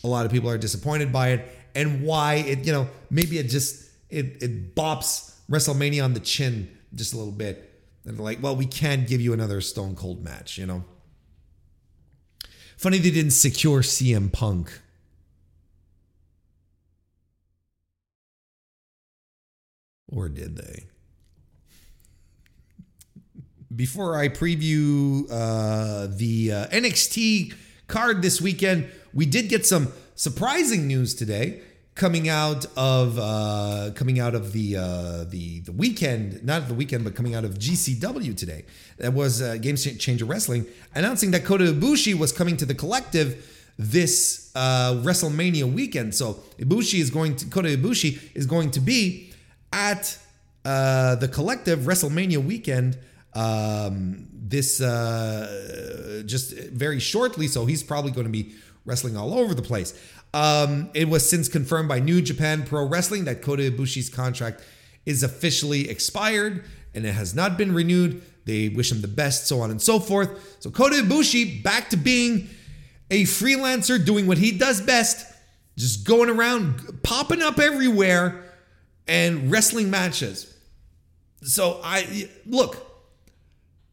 a lot of people are disappointed by it and why it, you know, maybe it just it it bops WrestleMania on the chin just a little bit. And like, well, we can't give you another Stone Cold match, you know. Funny they didn't secure CM Punk. Or did they? before I preview uh, the uh, NXT card this weekend, we did get some surprising news today coming out of uh, coming out of the uh, the the weekend, not the weekend, but coming out of GCW today. That was uh, Game Changer Wrestling announcing that Kota Ibushi was coming to the collective this uh, WrestleMania weekend. So Ibushi is going to Kota Ibushi is going to be at uh, the collective WrestleMania weekend um, this uh, just very shortly. So he's probably going to be wrestling all over the place. Um, it was since confirmed by New Japan Pro Wrestling that Kota Ibushi's contract is officially expired and it has not been renewed. They wish him the best, so on and so forth. So Kota Ibushi back to being a freelancer, doing what he does best, just going around, popping up everywhere, and wrestling matches. So I look,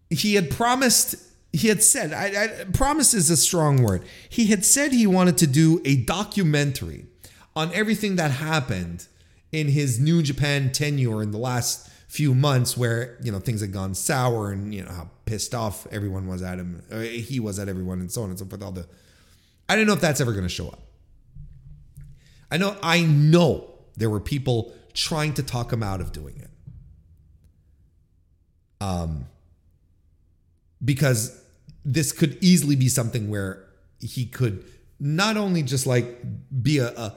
he had promised he had said I, I, promise is a strong word. He had said he wanted to do a documentary on everything that happened in his new japan tenure in the last few months where you know things had gone sour and you know how pissed off everyone was at him he was at everyone and so on and so forth all the i don't know if that's ever going to show up. I know i know there were people trying to talk him out of doing it. Um because this could easily be something where he could not only just like be a, a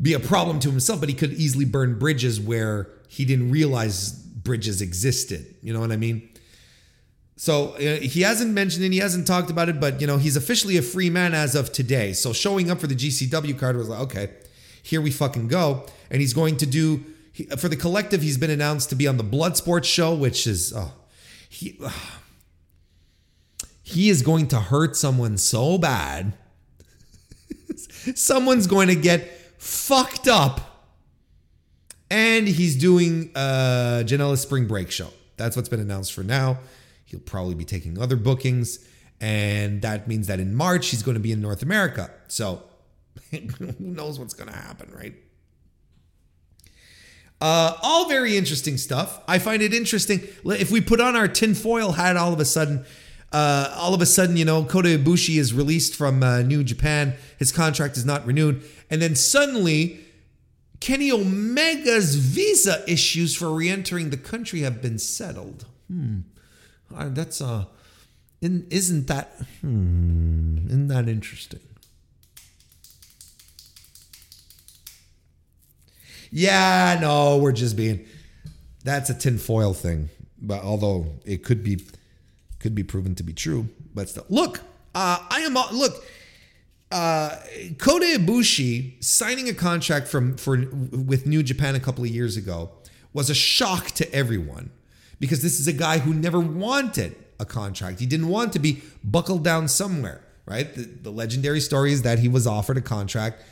be a problem to himself, but he could easily burn bridges where he didn't realize bridges existed. You know what I mean? So uh, he hasn't mentioned it, he hasn't talked about it, but you know, he's officially a free man as of today. So showing up for the GCW card was like, okay, here we fucking go. And he's going to do for the collective, he's been announced to be on the Blood Sports show, which is oh, he uh, he is going to hurt someone so bad. Someone's going to get fucked up. And he's doing uh Janela's spring break show. That's what's been announced for now. He'll probably be taking other bookings. And that means that in March, he's going to be in North America. So who knows what's going to happen, right? Uh, all very interesting stuff. I find it interesting. If we put on our tinfoil hat all of a sudden, uh, all of a sudden, you know, Kota Ibushi is released from uh, New Japan. His contract is not renewed. And then suddenly, Kenny Omega's visa issues for re entering the country have been settled. Hmm. Uh, that's uh, in, isn't that hmm, isn't that interesting? Yeah, no, we're just being. That's a tinfoil thing, but although it could be, could be proven to be true, but still, look, uh, I am look. Uh, Kota Ibushi signing a contract from for with New Japan a couple of years ago was a shock to everyone because this is a guy who never wanted a contract. He didn't want to be buckled down somewhere, right? The, the legendary story is that he was offered a contract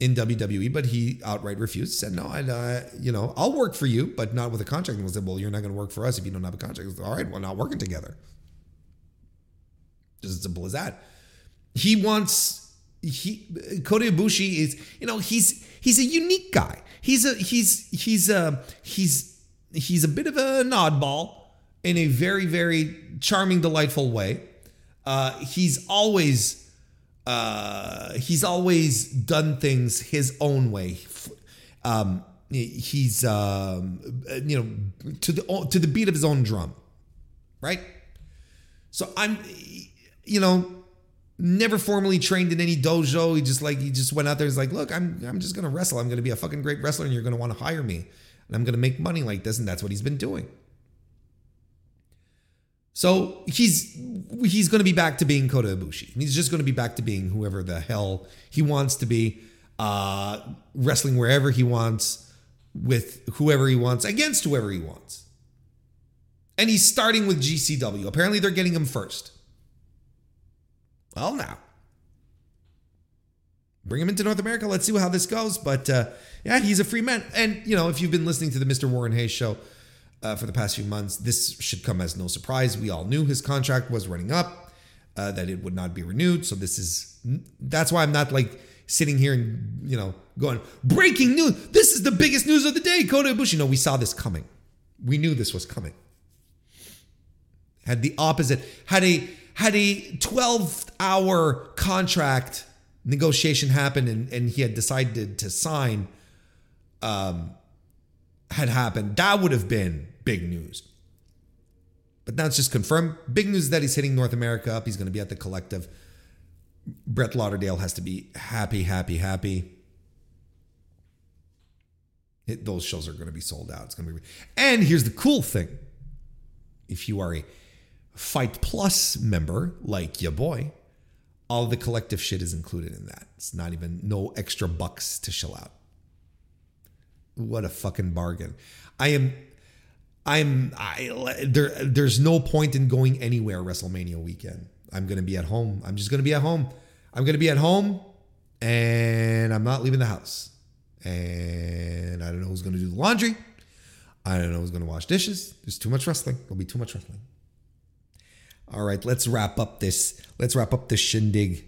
in WWE, but he outright refused. Said, "No, I, uh, you know, I'll work for you, but not with a contract." And was said, "Well, you're not going to work for us if you don't have a contract." Said, All right, we're not working together. Just as simple as that. He wants he Kota Ibushi is you know he's he's a unique guy. He's a he's he's a he's he's a bit of an oddball in a very, very charming, delightful way. Uh, he's always uh, he's always done things his own way. Um, he's um, you know to the to the beat of his own drum, right? So I'm you know never formally trained in any dojo. He just like he just went out there. He's like, look, I'm I'm just gonna wrestle. I'm gonna be a fucking great wrestler, and you're gonna want to hire me and I'm to make money like this. And that's what he's been doing. So he's he's going to be back to being Kota Ibushi. He's just going to be back to being whoever the hell he wants to be, uh, wrestling wherever he wants, with whoever he wants, against whoever he wants. And he's starting with GCW. Apparently, they're getting him first. Well, now bring him into North America. Let's see how this goes. But uh, yeah, he's a free man. And, you know, if you've been listening to the Mr. Warren Hayes show uh, for the past few months, this should come as no surprise. We all knew his contract was running up, uh, that it would not be renewed. So this is, that's why I'm not like sitting here and, you know, going, breaking news. This is the biggest news of the day. Kota Ibushi. No, we saw this coming. We knew this was coming. Had the opposite, had a, had a 12 hour contract negotiation happened and, and he had decided to sign um, had happened, that would have been big news. But now it's just confirmed. Big news is that he's hitting North America up. He's going to be at the collective. Brett Lauderdale has to be happy, happy, happy. It, those shows are going to be sold out. It's going to be. And here's the cool thing: if you are a FITE Plus member, like your boy, all the collective shit is included in that. It's not even no extra bucks to shell out. What a fucking bargain. I am I'm I there there's no point in going anywhere WrestleMania weekend. I'm going to be at home. I'm just going to be at home. I'm going to be at home and I'm not leaving the house. And I don't know who's going to do the laundry. I don't know who's going to wash dishes. There's too much wrestling. There'll be too much wrestling. All right, let's wrap up this. Let's wrap up this shindig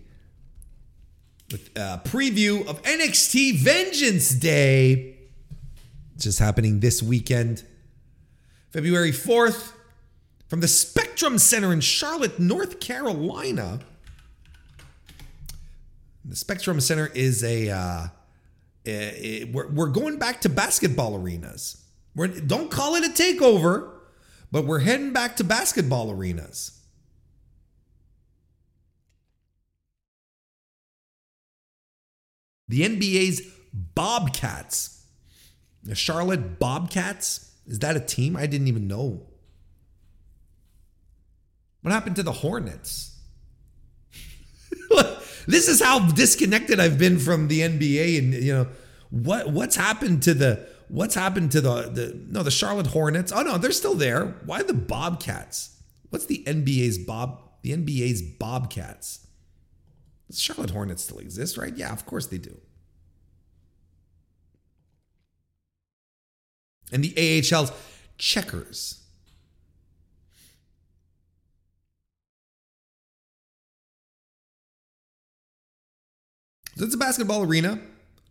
with a preview of NXT Vengeance Day. Just happening this weekend, February 4th, from the Spectrum Center in Charlotte, North Carolina. The Spectrum Center is a, uh, a we're, we're going back to basketball arenas. We're, don't call it a takeover, but we're heading back to basketball arenas. The NBA's Bobcats. The Charlotte Bobcats. Is that a team? I didn't even know. What happened to the Hornets? this is how disconnected I've been from the NBA and you know what what's happened to the what's happened to the the no the Charlotte Hornets? Oh no, they're still there. Why the Bobcats? What's the NBA's Bob the NBA's Bobcats? Charlotte Hornets still exist, right? Yeah, of course they do. And the AHL's Checkers. So it's a basketball arena.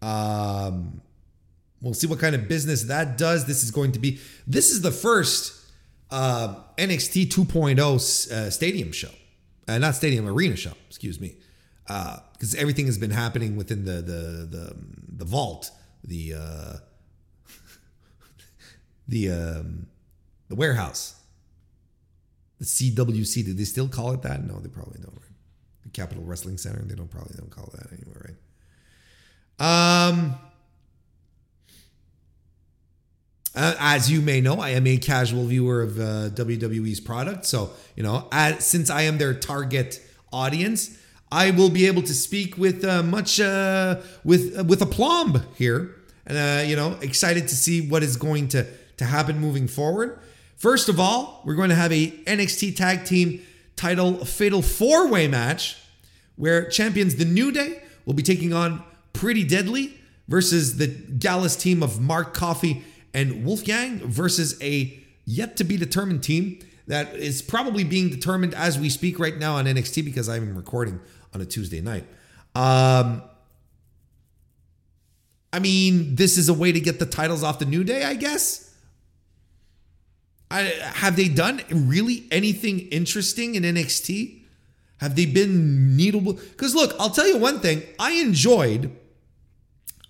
Um, we'll see what kind of business that does. This is going to be, this is the first uh, NXT 2.0 uh, stadium show. Uh, not stadium, arena show, excuse me. Because uh, everything has been happening within the the the, the vault, the uh, the um, the warehouse, the CWC. Did they still call it that? No, they probably don't. Right? The Capital Wrestling Center. They don't probably don't call it that anymore, right? Um. Uh, as you may know, I am a casual viewer of uh, WWE's product. So, you know, as, since I am their target audience, I will be able to speak with uh, much uh, with with aplomb here, and uh, you know, excited to see what is going to to happen moving forward. First of all, we're going to have a NXT Tag Team Title Fatal Four Way match where champions The New Day will be taking on Pretty Deadly versus the Gallus team of Mark Coffey and Wolfgang versus a yet to be determined team that is probably being determined as we speak right now on NXT because I'm recording on a Tuesday night. Um, I mean, this is a way to get the titles off the New Day, I guess. I, have they done really anything interesting in NXT? Have they been needleable? Because look, I'll tell you one thing. I enjoyed,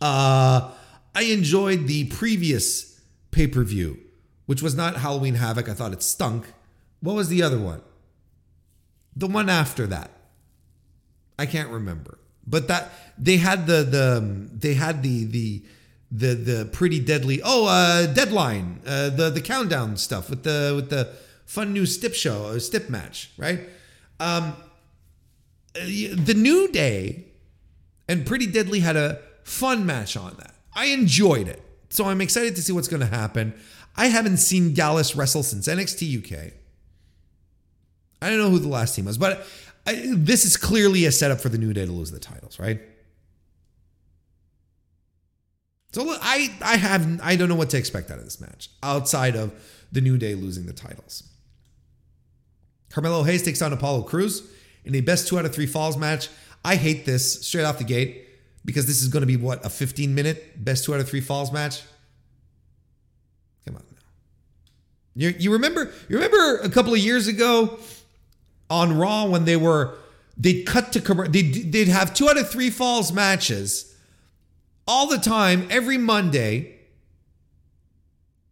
uh, I enjoyed the previous pay per view, which was not Halloween Havoc. I thought it stunk. What was the other one? The one after that. I can't remember. But that they had the the they had the the the the pretty deadly oh uh deadline uh the the countdown stuff with the with the fun new stip show a stip match right um the new day and pretty deadly had a fun match on that i enjoyed it so i'm excited to see what's going to happen i haven't seen gallus wrestle since nxt uk i don't know who the last team was but I, this is clearly a setup for the new day to lose the titles right so I I have I don't know what to expect out of this match outside of the New Day losing the titles. Carmelo Hayes takes on Apollo Crews in a best two out of three falls match. I hate this straight off the gate because this is going to be what a 15 minute best two out of three falls match. Come on now. You, you remember you remember a couple of years ago on Raw when they were they'd cut to they'd, they'd have two out of three falls matches all the time, every Monday,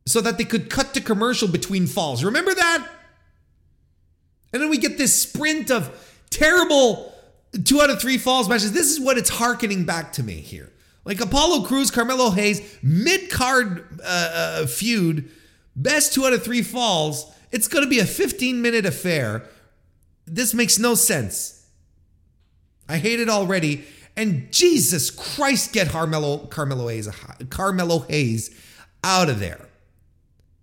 so that they could cut to commercial between falls. Remember that? And then we get this sprint of terrible two out of three falls matches. This is what it's harkening back to me here. Like Apollo Crews, Carmelo Hayes, mid card uh, uh, feud, best two out of three falls. It's going to be a 15 minute affair. This makes no sense. I hate it already. And Jesus Christ, get Carmelo, Carmelo Hayes, Carmelo Hayes out of there.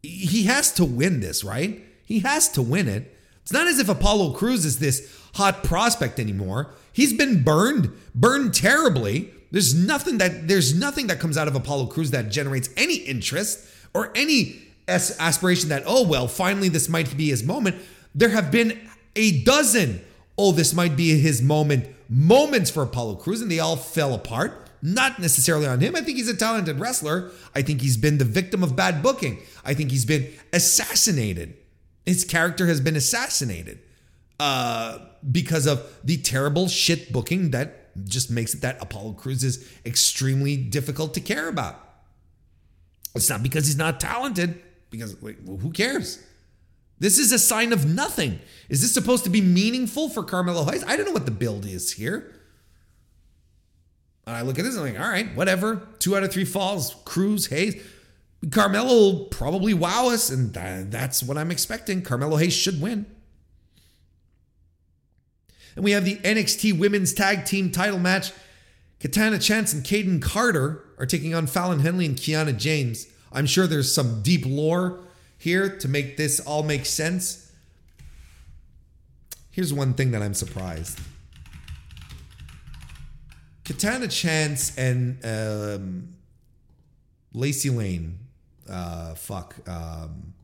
He has to win this, right? He has to win it. It's not as if Apollo Crews is this hot prospect anymore. He's been burned, burned terribly. There's nothing that there's nothing that comes out of Apollo Crews that generates any interest or any aspiration that oh well, finally this might be his moment. There have been a dozen oh this might be his moment moments for Apollo Crews, and they all fell apart. Not necessarily on him. I think he's a talented wrestler. I think he's been the victim of bad booking. I think he's been assassinated. His character has been assassinated uh, because of the terrible shit booking that just makes it that Apollo Crews is extremely difficult to care about. It's not because he's not talented, because like, well, who cares? This is a sign of nothing. Is this supposed to be meaningful for Carmelo Hayes? I don't know what the build is here. I look at this and I'm like, all right, whatever. Two out of three falls, Crews, Hayes. Carmelo will probably wow us, and that's what I'm expecting. Carmelo Hayes should win. And we have the NXT Women's Tag Team title match. Katana Chance and Kayden Carter are taking on Fallon Henley and Kiana James. I'm sure there's some deep lore here to make this all make sense. Here's one thing that I'm surprised. Katana Chance and um, Lacey Lane, uh, fuck, um,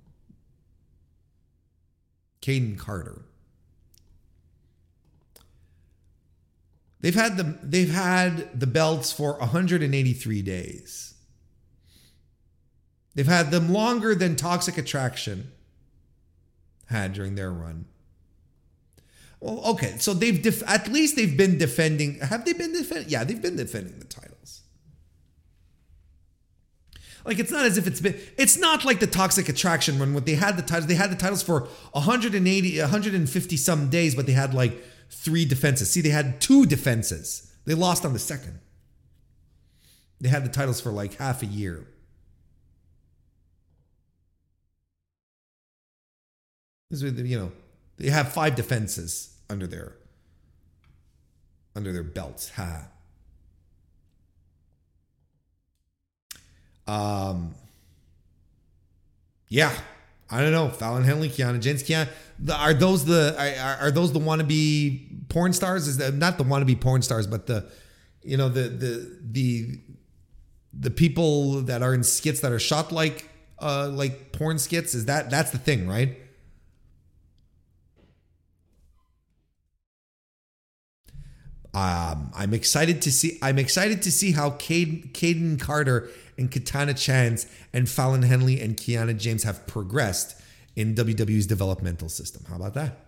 Kayden Carter. They've had the they've had the belts for 183 days. They've had them longer than Toxic Attraction had during their run. Well, okay, so they've def- at least they've been defending. Have they been defending? Yeah, they've been defending the titles. Like it's not as if it's been. It's not like the Toxic Attraction run when they had the titles. They had the titles for 180, 150 some days, but they had like three defenses. See, they had two defenses. They lost on the second. They had the titles for like half a year. You know, they have five defenses under their under their belts. Ha. Um. Yeah, I don't know. Fallon Henley, Kiana James, Kiana. Are those the are those the wannabe porn stars? Is that not the wannabe porn stars, but the you know the the the the people that are in skits that are shot like uh like porn skits? Is that that's the thing, right? Um, I'm excited to see. I'm excited to see how Kayden, Kayden Carter and Katana Chance and Fallon Henley and Kiana James have progressed in WWE's developmental system. How about that?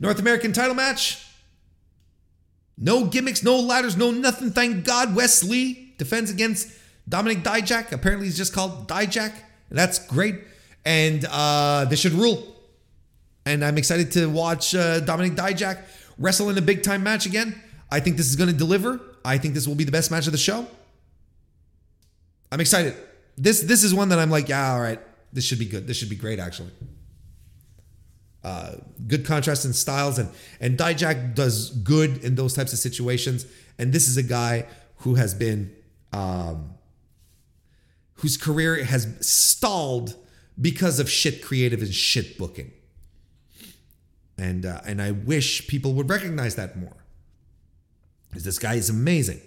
North American title match. No gimmicks, no ladders, no nothing. Thank God. Wes Lee defends against Dominic Dijak. Apparently, he's just called Dijak. That's great. And uh, this should rule. And I'm excited to watch uh, Dominic Dijak wrestle in a big time match again. I think this is going to deliver. I think this will be the best match of the show. I'm excited. This this is one that I'm like, yeah, all right. This should be good. This should be great, actually. Uh, good contrast in styles, and and Dijak does good in those types of situations. And this is a guy who has been, um, whose career has stalled because of shit creative and shit booking. And uh, and I wish people would recognize that more. Because this guy is amazing.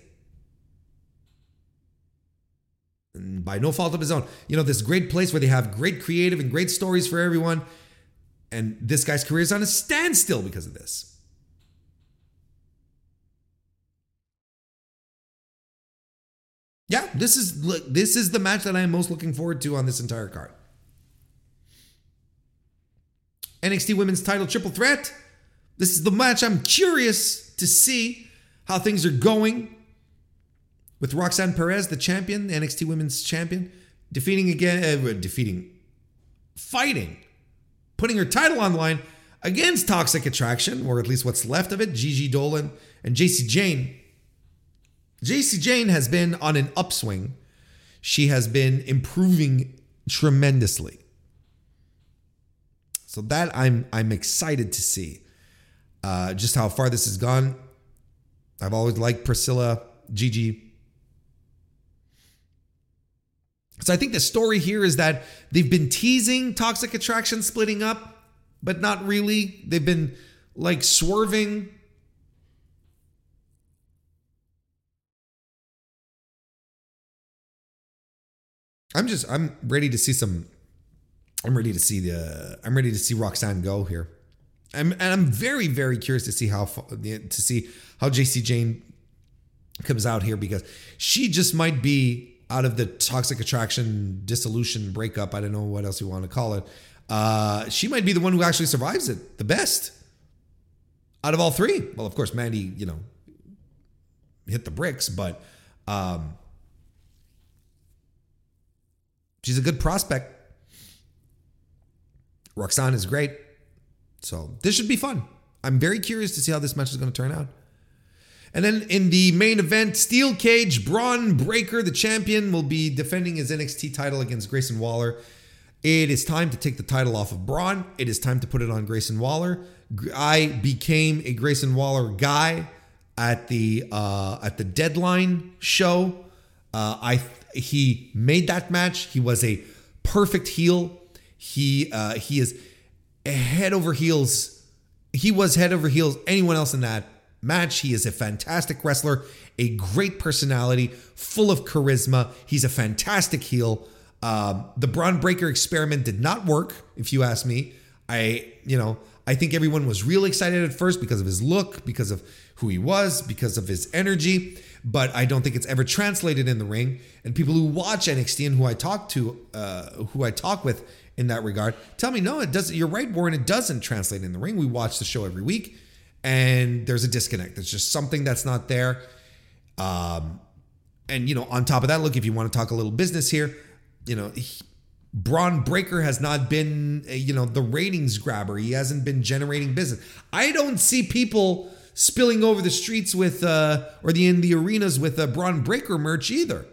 By no fault of his own. You know, this great place where they have great creative and great stories for everyone. And this guy's career is on a standstill because of this. Yeah, this is this is the match that I am most looking forward to on this entire card. NXT Women's Title Triple Threat. This is the match I'm curious to see how things are going with Roxanne Perez, the champion, NXT Women's Champion, defeating again, uh, defeating, fighting, putting her title on line against Toxic Attraction, or at least what's left of it, Gigi Dolan and Jacy Jayne. Jacy Jayne has been on an upswing. She has been improving tremendously. So that I'm I'm excited to see uh, just how far this has gone. I've always liked Priscilla, Gigi. So I think the story here is that they've been teasing Toxic Attraction splitting up, but not really. They've been like swerving. I'm just I'm ready to see some I'm ready to see the I'm ready to see Roxanne go here. I'm, and I'm very very curious to see how to see how Jacy Jayne comes out here because she just might be out of the toxic attraction dissolution breakup. I don't know what else you want to call it. Uh, she might be the one who actually survives it the best out of all three. Well, of course, Mandy, you know, hit the bricks, but um, she's a good prospect. Roxanne is great. So this should be fun. I'm very curious to see how this match is going to turn out. And then in the main event, Steel Cage, Bron Breakker, the champion, will be defending his NXT title against Grayson Waller. It is time to take the title off of Bron. It is time to put it on Grayson Waller. I became a Grayson Waller guy at the uh, at the deadline show. Uh, I he made that match. He was a perfect heel. He uh, he is head over heels. He was head over heels. Anyone else in that match? He is a fantastic wrestler, a great personality, full of charisma. He's a fantastic heel. Um, the Bron Breakker experiment did not work, if you ask me. I, you know, I think everyone was real excited at first because of his look, because of who he was, because of his energy. But I don't think it's ever translated in the ring. And people who watch NXT and who I talk to, uh, who I talk with in that regard, tell me no, it doesn't. You're right, Warren. It doesn't translate in the ring. We watch the show every week, and there's a disconnect. There's just something that's not there. Um, and you know, on top of that, look, if you want to talk a little business here, you know, he, Bron Breakker has not been, you know, the ratings grabber. He hasn't been generating business. I don't see people spilling over the streets with, uh, or the in the arenas with a Bron Breakker merch either.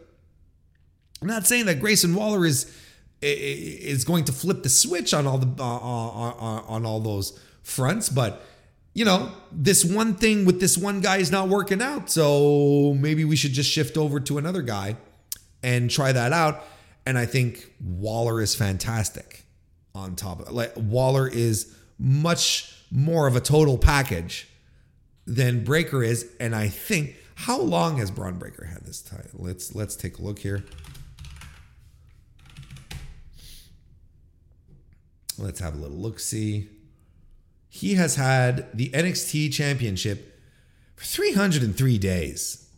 I'm not saying that Grayson Waller is is going to flip the switch on all the uh, on, on all those fronts, but you know, this one thing with this one guy is not working out. So maybe we should just shift over to another guy and try that out. And I think Waller is fantastic on top of. Like Waller is much more of a total package than Breakker is. And I think how long has Bron Breakker had this title? Let's let's take a look here. Let's have a little look see. He has had the NXT championship for 303 days.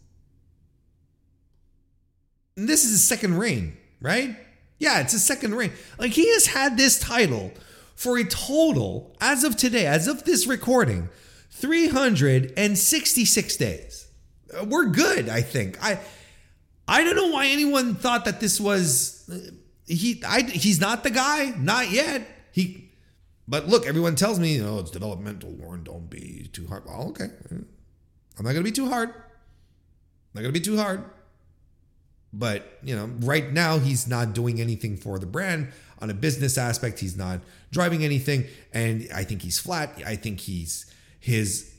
And this is his second reign right? Yeah, it's his second reign. Like he has had this title for a total, as of today, as of this recording, 366 days. Uh, we're good, I think. I I don't know why anyone thought that this was uh, he I he's not the guy, not yet. He but look, everyone tells me, you know, it's developmental, Warren, don't be too hard. Well, okay. I'm not gonna be too hard. I'm Not gonna be too hard. But, you know, right now he's not doing anything for the brand on a business aspect. He's not driving anything. And I think he's flat. I think he's his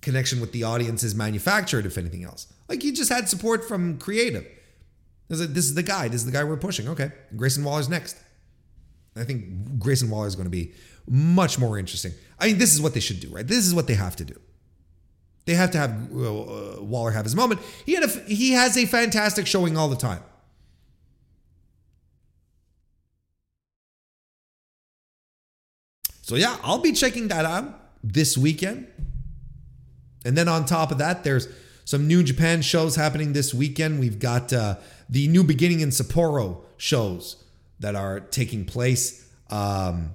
connection with the audience is manufactured, if anything else. Like he just had support from creative. This is the guy. This is the guy we're pushing. Okay. Grayson Waller's next. I think Grayson Waller is going to be much more interesting. I mean, this is what they should do, right? This is what they have to do. They have to have uh, Waller have his moment. He had a, he has a fantastic showing all the time. So yeah, I'll be checking that out this weekend. And then on top of that, there's some new Japan shows happening this weekend. We've got uh, the New Beginning in Sapporo shows that are taking place. Um,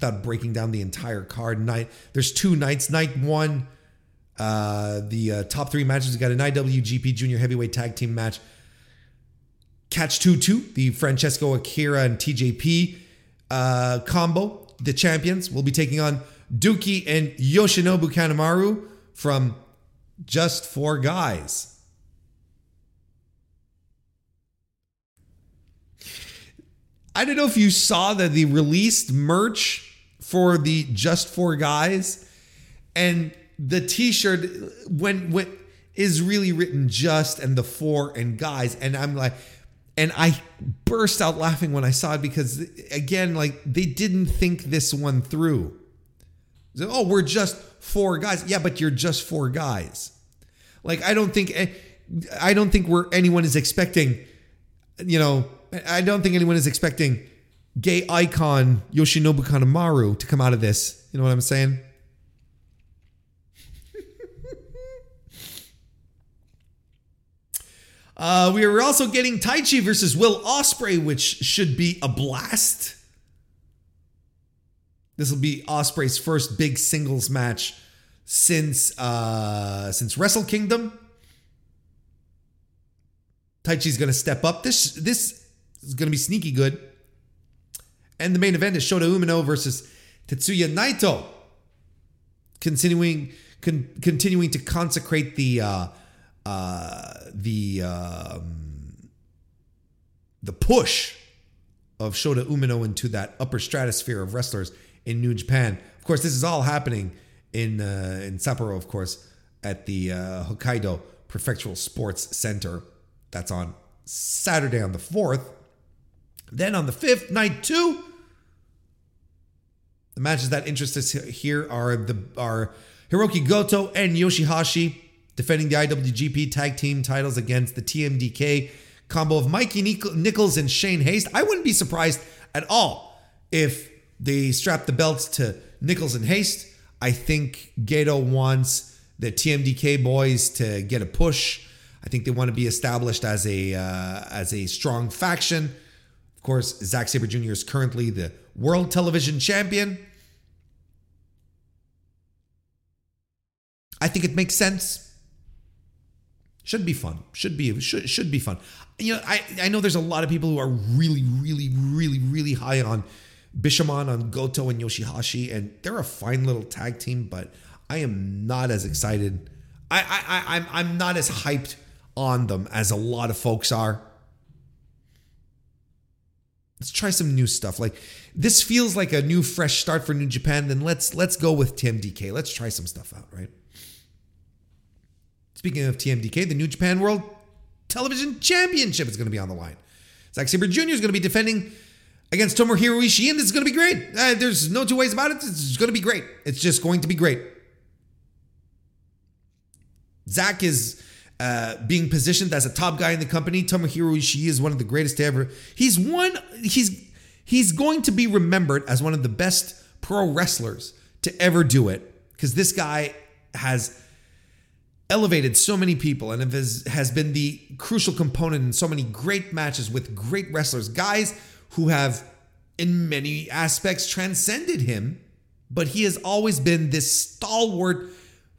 without breaking down the entire card. Night there's two nights. Night one, uh, the uh, top three matches. We got an IWGP Junior Heavyweight Tag Team match. Catch two two, the Francesco Akira and TJP uh, combo. The champions will be taking on Douki and Yoshinobu Kanemaru from Just Four Guys. I don't know if you saw that the released merch for the Just Four Guys, and the T-shirt when when is really written just and the four and guys, and I'm like, and I burst out laughing when I saw it because again, like they didn't think this one through. oh, we're just four guys. Yeah, but you're just four guys. Like I don't think eh, I don't think we're anyone is expecting, you know, I don't think anyone is expecting gay icon Yoshinobu Kanemaru to come out of this. You know what I'm saying? uh, we are also getting Taichi versus Will Ospreay, which should be a blast. This will be Ospreay's first big singles match since uh, since Wrestle Kingdom. Taichi's going to step up. This this is going to be sneaky good. And the main event is Shota Umino versus Tetsuya Naito, continuing con- continuing to consecrate the uh, uh, the um, the push of Shota Umino into that upper stratosphere of wrestlers in New Japan. Of course, this is all happening in uh, in Sapporo, of course, at the uh, Hokkaido Prefectural Sports Center. That's on Saturday on the 4th. Then on the 5th, night two, the matches that interest us here are the are Hiroki Goto and Yoshihashi defending the IWGP Tag Team titles against the TMDK combo of Mikey Nichols and Shane Haste. I wouldn't be surprised at all if they strap the belts to Nichols and Haste. I think Gedo wants the TMDK boys to get a push. I think they want to be established as a uh, as a strong faction. Of course, Zack Sabre Jr. is currently the world television champion. I think it makes sense. Should be fun. Should be should should be fun. You know, I I know there's a lot of people who are really really really really high on Bishamon, on Goto and Yoshihashi, and they're a fine little tag team, but I am not as excited. I I, I I'm I'm not as hyped on them as a lot of folks are. Let's try some new stuff. Like this feels like a new fresh start for New Japan. Then let's let's go with TMDK. Let's try some stuff out, right? Speaking of TMDK, the New Japan World Television Championship is going to be on the line. Zack Sabre Jr. is going to be defending against Tomohiro Ishii, and this is going to be great. Uh, there's no two ways about it. It's going to be great. It's just going to be great. Zack is uh, being positioned as a top guy in the company. Tomohiro Ishii is one of the greatest to ever. He's one. He's he's going to be remembered as one of the best pro wrestlers to ever do it because this guy has elevated so many people and has, has been the crucial component in so many great matches with great wrestlers, guys who have, in many aspects, transcended him. But he has always been this stalwart,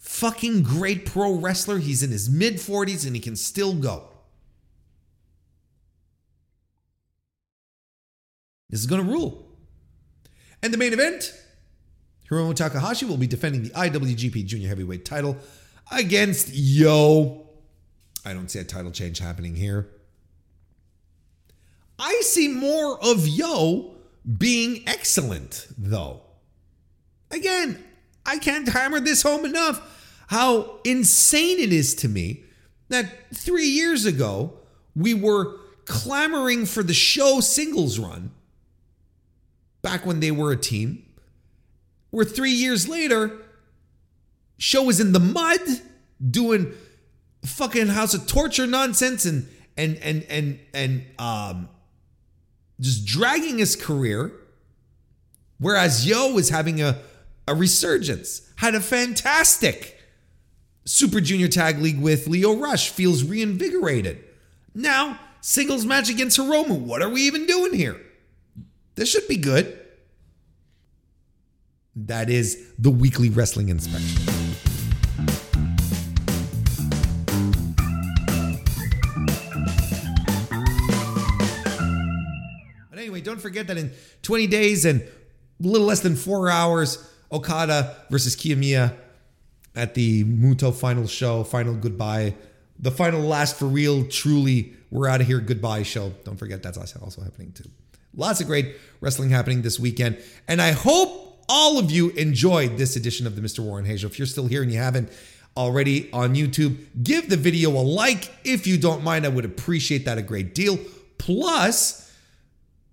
fucking great pro wrestler. He's in his mid 40s and he can still go. This is going to rule. And the main event Hiromu Takahashi will be defending the IWGP Junior Heavyweight title against Yo. I don't see a title change happening here. I see more of Yo being excellent, though. Again, I can't hammer this home enough how insane it is to me that three years ago we were clamoring for the SHO singles run back when they were a team. Where three years later, SHO is in the mud doing fucking House of Torture nonsense and and and and and um just dragging his career. Whereas Yo is having a, a resurgence, had a fantastic Super Junior Tag League with Lio Rush, feels reinvigorated. Now, singles match against Hiromu. What are we even doing here? This should be good. That is the weekly wrestling inspection. But anyway, don't forget that in 20 days and a little less than four hours, Okada versus Kiyomiya at the Muto final show, final goodbye, the final last for real, truly, we're out of here goodbye show. Don't forget that's also happening too. Lots of great wrestling happening this weekend. And I hope all of you enjoyed this edition of the Mr. Warren Show. If you're still here and you haven't already on YouTube, give the video a like. If you don't mind, I would appreciate that a great deal. Plus,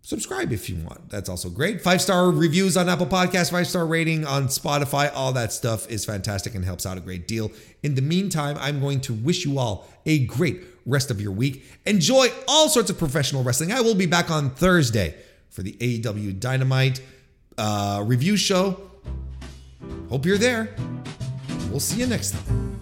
subscribe if you want. That's also great. Five star reviews on Apple Podcasts, five star rating on Spotify. All that stuff is fantastic and helps out a great deal. In the meantime, I'm going to wish you all a great rest of your week. Enjoy all sorts of professional wrestling. I will be back on Thursday for the AEW Dynamite uh, review show. Hope you're there. We'll see you next time.